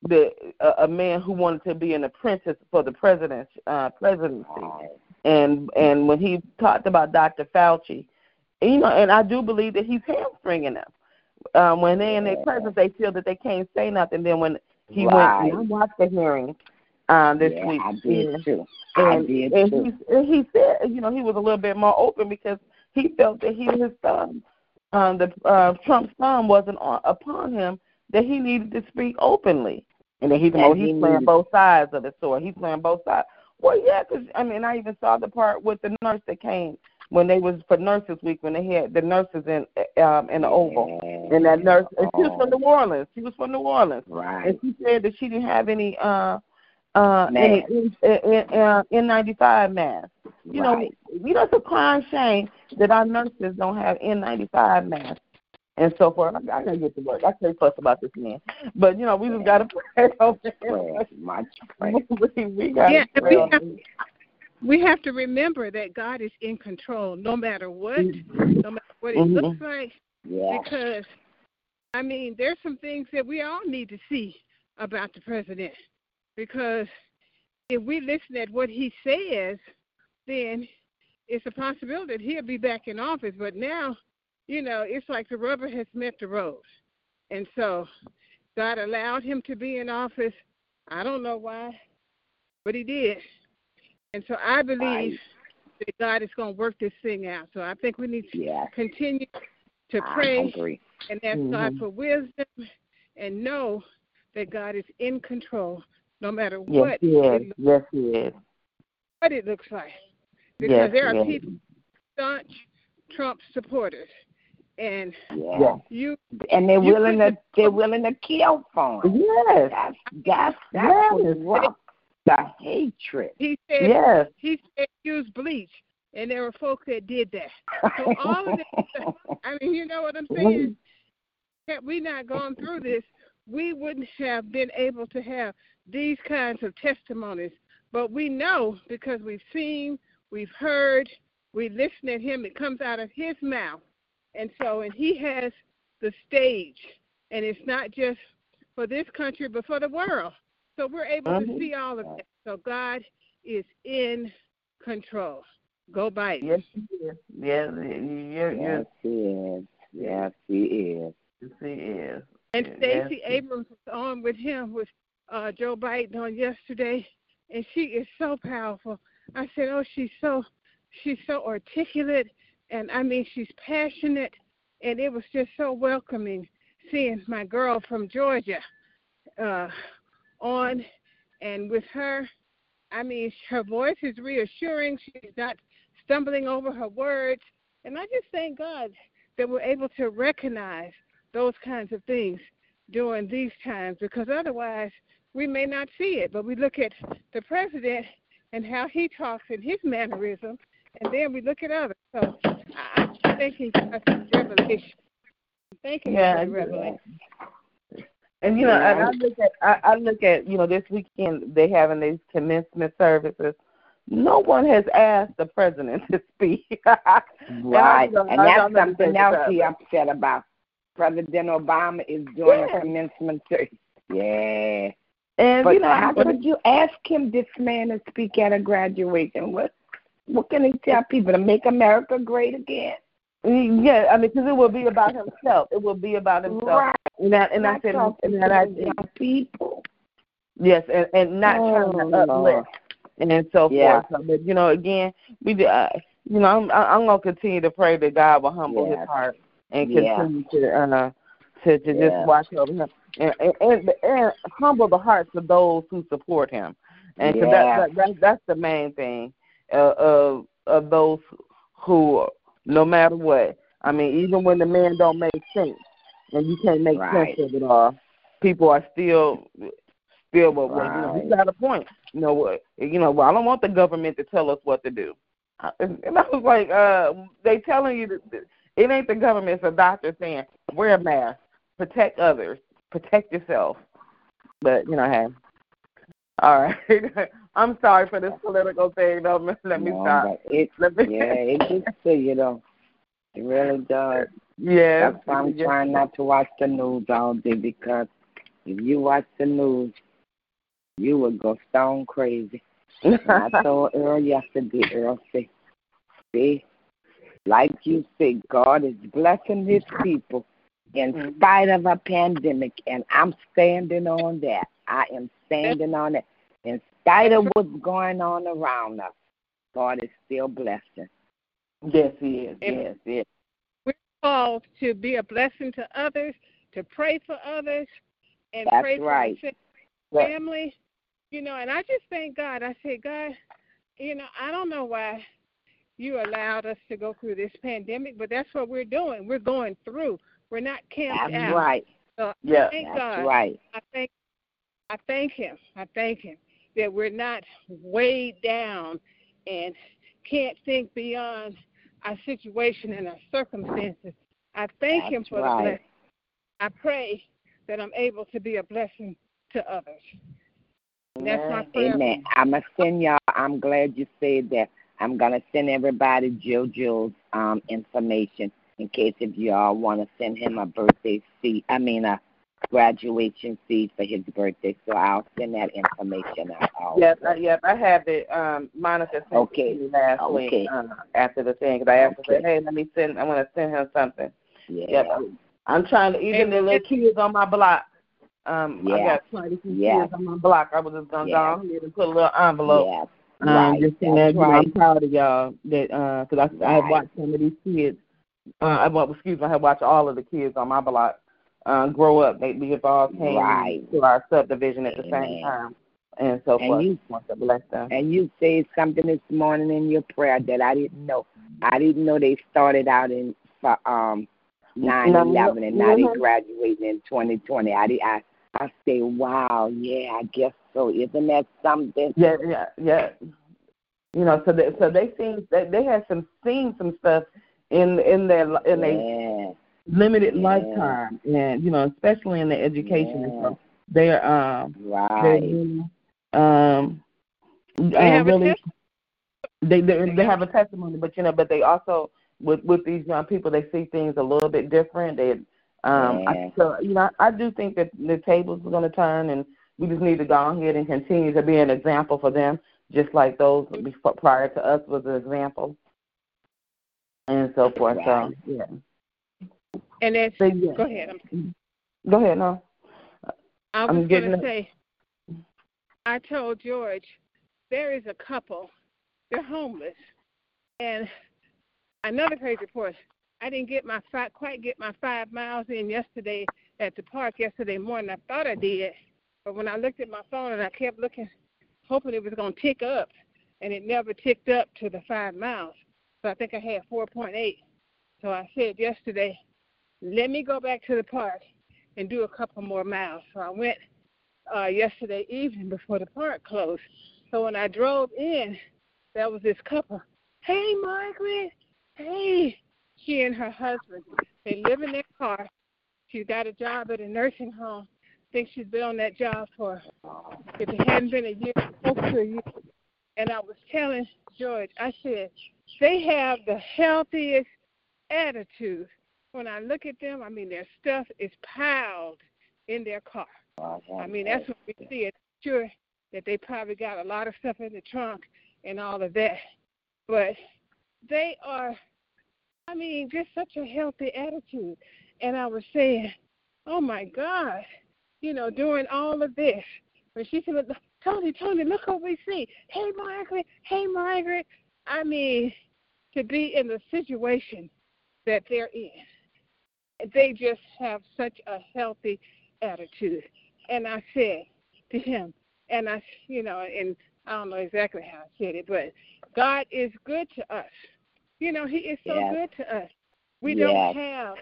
the a, a man who wanted to be an apprentice for the president uh presidency and and when he talked about Dr. Fauci, and, you know, and I do believe that he's hamstringing them. Um, when they in their presence, they feel that they can't say nothing. Then when he Right. went, I watched the hearing um, this yeah, week. I did and- too. I and, did and too. he, and he said, you know, he was a little bit more open because he felt that he his thumb, um, the uh, Trump's thumb wasn't on, upon him, that he needed to speak openly, and then he's And oh, he he's playing both sides of the sword. He's playing both sides. Well, yeah, 'cause I mean, I even saw the part with the nurse that came when they was for Nurses Week when they had the nurses in um in the Oval, and that nurse, and she was from New Orleans. She was from New Orleans. Right. And she said that she didn't have any uh uh Mask. N- N- uh, N95 masks. You right. know, you know, it's a crying shame that our nurses don't have N95 masks and so forth. I, I gotta get to work. I can't fuss about this man, but you know, we just gotta pray over Prayer, him. much prayer. we, we gotta Yeah, pray we have- We have to remember that God is in control no matter what, no matter what it Mhm. looks like, Yeah. because I mean, there's some things that we all need to see about the president. Because if we listen at what he says, then it's a possibility that he'll be back in office. But now, you know, it's like the rubber has met the road. And so God allowed him to be in office. I don't know why, but he did. And so I believe Right. that God is going to work this thing out. So I think we need to Yeah. continue to pray and ask God Mhm. for wisdom and know that God is in control no matter Yes, what he it, is. Yes, he is. what it looks like. Because Yes, there are yes. people staunch Trump supporters and Yeah. You And they're You willing put to they're willing to kill for him. Yes. That's that's that's Yes. what's wrong. The hatred. he said Yes. he said use bleach and there were folks that did that. So all of this I mean, you know what I'm mm-hmm. saying? Had we not gone through this, we wouldn't have been able to have these kinds of testimonies. But we know because we've seen, we've heard, we listen at him, it comes out of his mouth. And so, and he has the stage, and it's not just for this country, but for the world. So we're able to Mhm. see all of that. So God is in control. Go Biden. Yes, he is. Yes, you're, yes, he is. Yes, he is. yes, he is. And Yes. Stacey Abrams was on with him with uh, Joe Biden on yesterday, and she is so powerful. I said, "Oh, she's so she's so articulate, and I mean, she's passionate, and it was just so welcoming seeing my girl from Georgia uh, on, and with her. I mean, her voice is reassuring. She's not stumbling over her words, and I just thank God that we're able to recognize those kinds of things during these times because otherwise we may not see it. But we look at the president and how he talks and his mannerism, and then we look at others. So I- I'm thanking God revelation. I'm thanking Yeah, for the revelation. And you know, and Yeah. I look at I, I look at you know this weekend they having these commencement services. No one has asked the president to speak. Right. don't- And I that's don't know something the else president. he upset about. President Obama is doing Yeah. a commencement service. Yeah. and But you know, how could you ask him this man to speak at a graduation? What what can he tell people to make America great again? Yeah, I mean, because it will be about himself. It will be about himself. Right. And that, and I Not said, talking and that I, people. yes, and, and not trying to Oh, uplift and so Yeah. forth. So, but you know, again, we, uh, you know, I'm, I'm gonna continue to pray that God will humble Yes. his heart and Yeah. continue to, uh, to, to Yeah. just watch over him and, and, and, and humble the hearts of those who support him. And Yeah. that, that, that, that's the main thing uh, of of those who, no matter what, I mean, even when the man don't make sense and you can't make Right. sense of it all, people are still still well, well you know, Right. he's got a point. You know what? You know, well, I don't want the government to tell us what to do. And I was like, uh, they telling you that that it ain't the government, it's a doctor saying wear a mask, protect others, protect yourself. But you know, hey, all right. I'm sorry for this political thing. Though. Let me No, stop. It, Let me. yeah, it gets to you though. It really does. yeah. That's why I'm trying not to watch the news all day because if you watch the news, you would go stone crazy. And I told Earl yesterday, Earl said, see, like you say, God is blessing His people in Mm-hmm. spite of a pandemic, and I'm standing on that. I am standing on it. In spite of what's going on around us, God is still blessing. Yes, he is. Amen. Yes, yes. We're called to be a blessing to others, to pray for others, and That's pray right. for the Right. family. You know, and I just thank God. I said, God, you know, I don't know why you allowed us to go through this pandemic, but that's what we're doing. We're going through. We're not camped That's out. right. So Yeah. thank That's God. right. I thank I thank him. I thank him that we're not weighed down and can't think beyond our situation and our circumstances. I thank him That's for the blessing. I pray that I'm able to be a blessing to others. That's my prayer. Amen. I'm gonna send y'all. I'm glad you said that. I'm gonna send everybody JoJo's um information in case if y'all want to send him a birthday seed. I mean a graduation seed for his birthday. So I'll send that information out. also. Yep, uh, yep, I have it. Um, Monica sent Okay. it to me last Okay. week uh, after the thing because I asked her, Okay. "Hey, let me send. I want to send him something." Yeah. Yep, I'm trying to. Even the little kids on my block. Um, I Yeah. got quite a few Yeah. kids on my block. I was just gonna Yeah. go ahead and put a little envelope. Yeah. Um, right. just saying, That's you right. I'm proud of y'all that because I I have watched some of these kids. Uh, I well, excuse me, I have watched all of the kids on my block uh, grow up. They we have all came Right. to our subdivision at the Amen. same time, and so And forth. you- want to bless them. And you said something this morning in your prayer that I didn't know. I didn't know they started out in for um nine eleven and now they Mhm. graduating in twenty twenty. I did I I say, Wow, yeah, I guess so. Isn't that something? Yeah, yeah, yeah. You know, so they so they seen they they had some seen some stuff in in their in their yeah. Limited Yeah. lifetime, and you know, especially in the education. And Yeah. so they're um Right. really um They uh, have a really test- they they, They they have have a testimony, but you know, but they also with with these young people, they see things a little bit different. They um Yeah. I, so you know, I do think that the tables are going to turn, and we just need to go ahead and continue to be an example for them, just like those before, prior to us was an example, and so forth. Right. So yeah, And that's yeah. go ahead. I'm, Go ahead, no. I I'm was going to say, I told George, there is a couple, they're homeless, and another crazy report. I didn't get my five, quite get my five miles in yesterday at the park yesterday morning. I thought I did, but when I looked at my phone and I kept looking, hoping it was going to tick up, and it never ticked up to the five miles. So I think I had 4.8. So I said yesterday, let me go back to the park and do a couple more miles. So I went uh, yesterday evening before the park closed. So when I drove in, there was this couple. Hey, Margaret. Hey. She and her husband. They live in their car. She's got a job at a nursing home. I think she's been on that job for, if it hadn't been a year, close to a year. And I was telling George, I said, they have the healthiest attitude. When I look at them, I mean, their stuff is piled in their car. I mean, that's what we see. It's sure that they probably got a lot of stuff in the trunk and all of that. But they are, I mean, just such a healthy attitude. And I was saying, oh my God, you know, doing all of this. When she said, Tony, Tony, look what we see. Hey, Margaret, hey, Margaret. I mean, to be in the situation that they're in, they just have such a healthy attitude. And I said to him, and I, you know, and I don't know exactly how I said it, but God is good to us. You know, He is so Yes. good to us. We Yes. don't have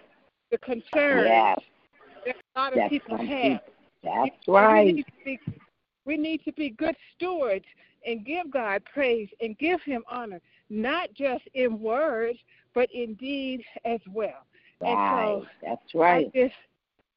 the concerns Yes. that a lot of That's people some have. That's We right. need, be, we need to be good stewards and give God praise and give Him honor, not just in words, but in deed as well. Right. so That's right. I just,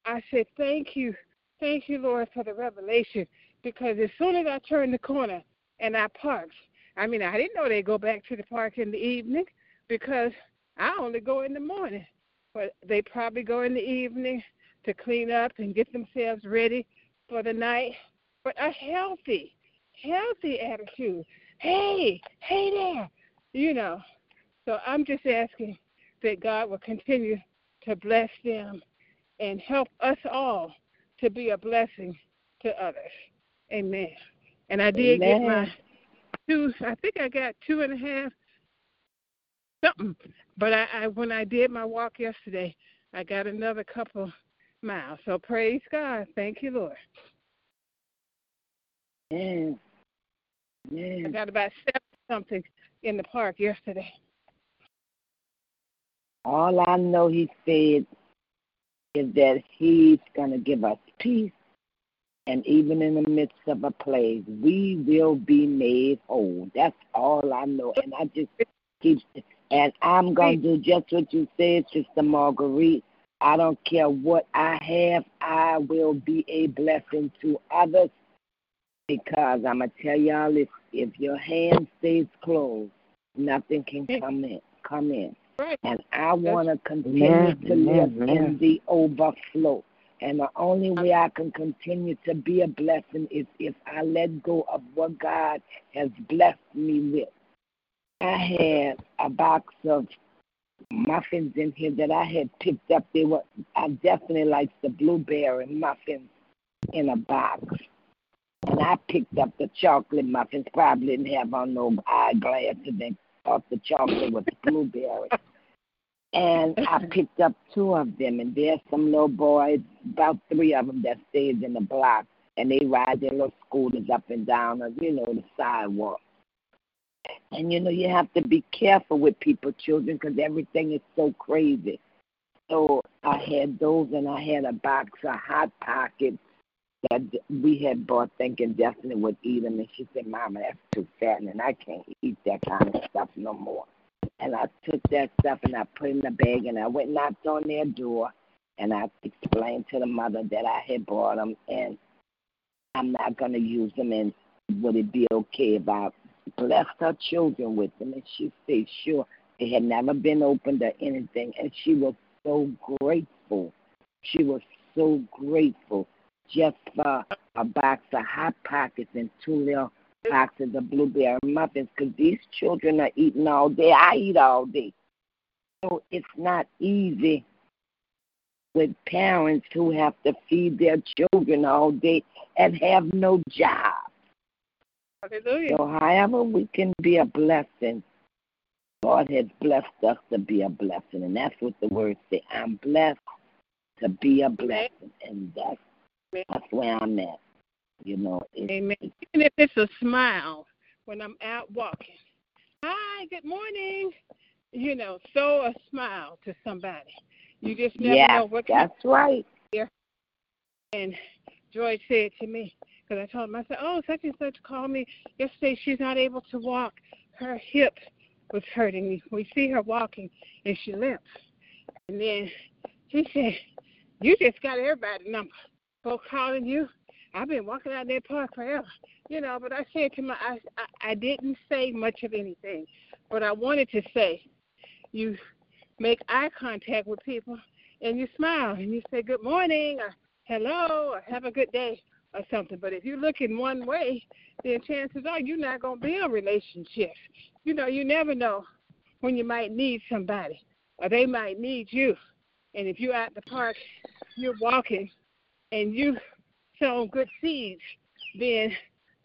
I said, thank you, thank you, Lord, for the revelation. Because as soon as I turned the corner and I parked, I mean, I didn't know they'd go back to the park in the evening because I only go in the morning. But they probably go in the evening to clean up and get themselves ready for the night. But a healthy, healthy attitude. Hey, hey there, you know. So I'm just asking that God will continue to bless them and help us all to be a blessing to others. Amen. And I did Amen. get my two, I think I got two and a half something. But I, I when I did my walk yesterday, I got another couple miles. So praise God. Thank you, Lord. Amen. I got about seven something in the park yesterday. All I know he said is that he's going to give us peace. And even in the midst of a plague, we will be made whole. That's all I know. And I just keep, and I'm going to do just what you said, Sister Marguerite. I don't care what I have, I will be a blessing to others because I'm going to tell y'all if, if your hand stays closed, nothing can come in. Come in. Right. And I want to continue Amen, to live amen, in the overflow. And the only way I can continue to be a blessing is if I let go of what God has blessed me with. I had a box of muffins in here that I had picked up. They were I definitely like the blueberry muffins in a box. And I picked up the chocolate muffins, probably didn't have on no eyeglasses and thought the chocolate was blueberry. And I picked up two of them, and there's some little boys, about three of them, that stays in the block, and they ride their little scooters up and down, uh, you know, the sidewalk. And you know, you have to be careful with people, children, because everything is so crazy. So I had those, and I had a box of hot pockets that we had bought, thinking Destiny would eat them, and she said, "Mama, that's too fattening. I can't eat that kind of stuff no more." And I took that stuff and I put in the bag, and I went and knocked on their door, and I explained to the mother that I had bought them, and I'm not going to use them, and would it be okay if I blessed her children with them? And she said, sure. They had never been opened or anything, and she was so grateful. She was so grateful just for a box of hot pockets and two little boxes of blueberry muffins because these children are eating all day. I eat all day. So it's not easy with parents who have to feed their children all day and have no job. Hallelujah. So, however, we can be a blessing. God has blessed us to be a blessing, and that's what the words say. I'm blessed to be a blessing, and that's that's where I'm at. You know, it's, Amen. Even if it's a smile when I'm out walking. Hi, good morning. You know, throw a smile to somebody. You just never yeah, know what that's right. And Joy said to me, because I told him, I said, oh, such and such called me yesterday. She's not able to walk. Her hip was hurting me. We see her walking, and she limps. And then she said, you just got everybody's number. Folks calling you. I've been walking out that park forever. You know, but I said to my, I, I, I didn't say much of anything. But I wanted to say, you make eye contact with people, and you smile, and you say, good morning, or hello, or have a good day, or something. But if you look in one way, then chances are you're not going to be in a relationship. You know, you never know when you might need somebody, or they might need you. And if you're at the park, you're walking, and you sow good seeds, then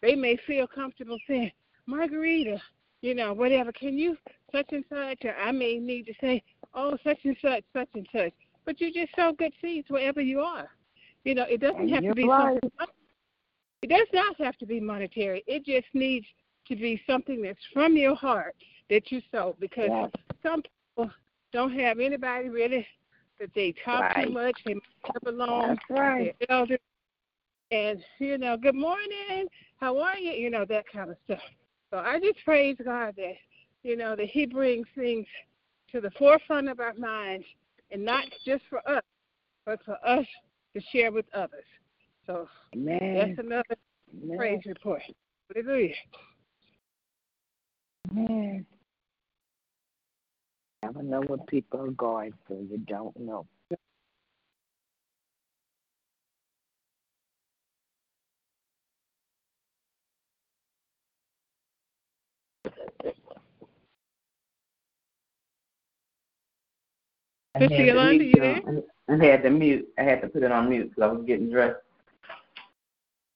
they may feel comfortable saying, Margarita, you know, whatever, can you such and such, or I may need to say, oh, such and such, such and such. But you just sow good seeds wherever you are. You know, it doesn't have to be right. something. It does not have to be monetary. It just needs to be something that's from your heart that you sow. Because Yes. some people don't have anybody really that they talk Right. too much. They live alone. That's right. They're elder. And, you know, good morning. How are you? You know, that kind of stuff. So I just praise God that, you know, that He brings things to the forefront of our minds and not just for us, but for us to share with others. So Amen. that's another Amen. praise report. Hallelujah. Amen. Never know what people are going through. You don't know. Sister had to Yolanda, you there? y'all. I had to mute. I had to put it on mute because I was getting dressed,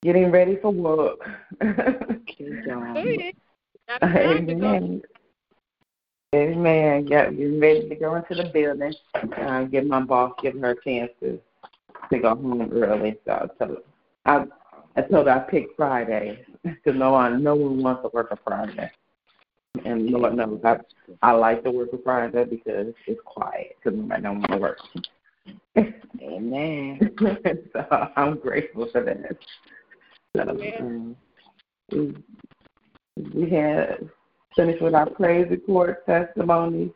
getting ready for work. Hey, got a job. Amen. Amen. Got getting ready to go into the building. Uh, give my boss, give her a chance to to go home early. So I told I I told her I picked Friday because no one no one wants to work a Friday. And Lord knows I I like to work a Friday because it's quiet because nobody don't want to work. Amen. so I'm grateful for that. So, um, we, we had finished with our praise report, testimony,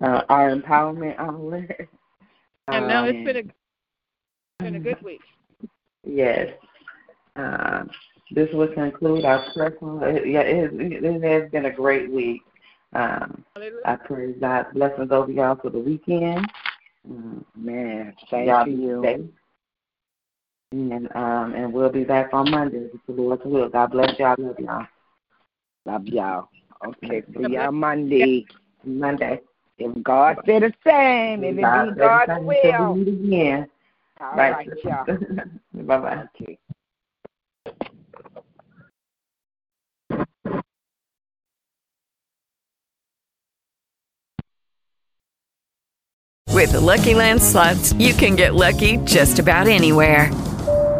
uh, our empowerment hour. And now it's been a been a good week. Yes. Uh, this will conclude our personal. It, yeah, it, has- it has been a great week. Um, Hallelujah. I pray God's blessings over y'all for the weekend. Um, Man, thank y'all be you. safe. And um, and we'll be back on Monday if the Lord's will. God bless y'all. Love y'all. Love y'all. Okay, see y'all Monday. Monday. If God said the same, if it be God's will. we meet again. All right, y'all. bye bye. Okay. With the Lucky Land slots, you can get lucky just about anywhere.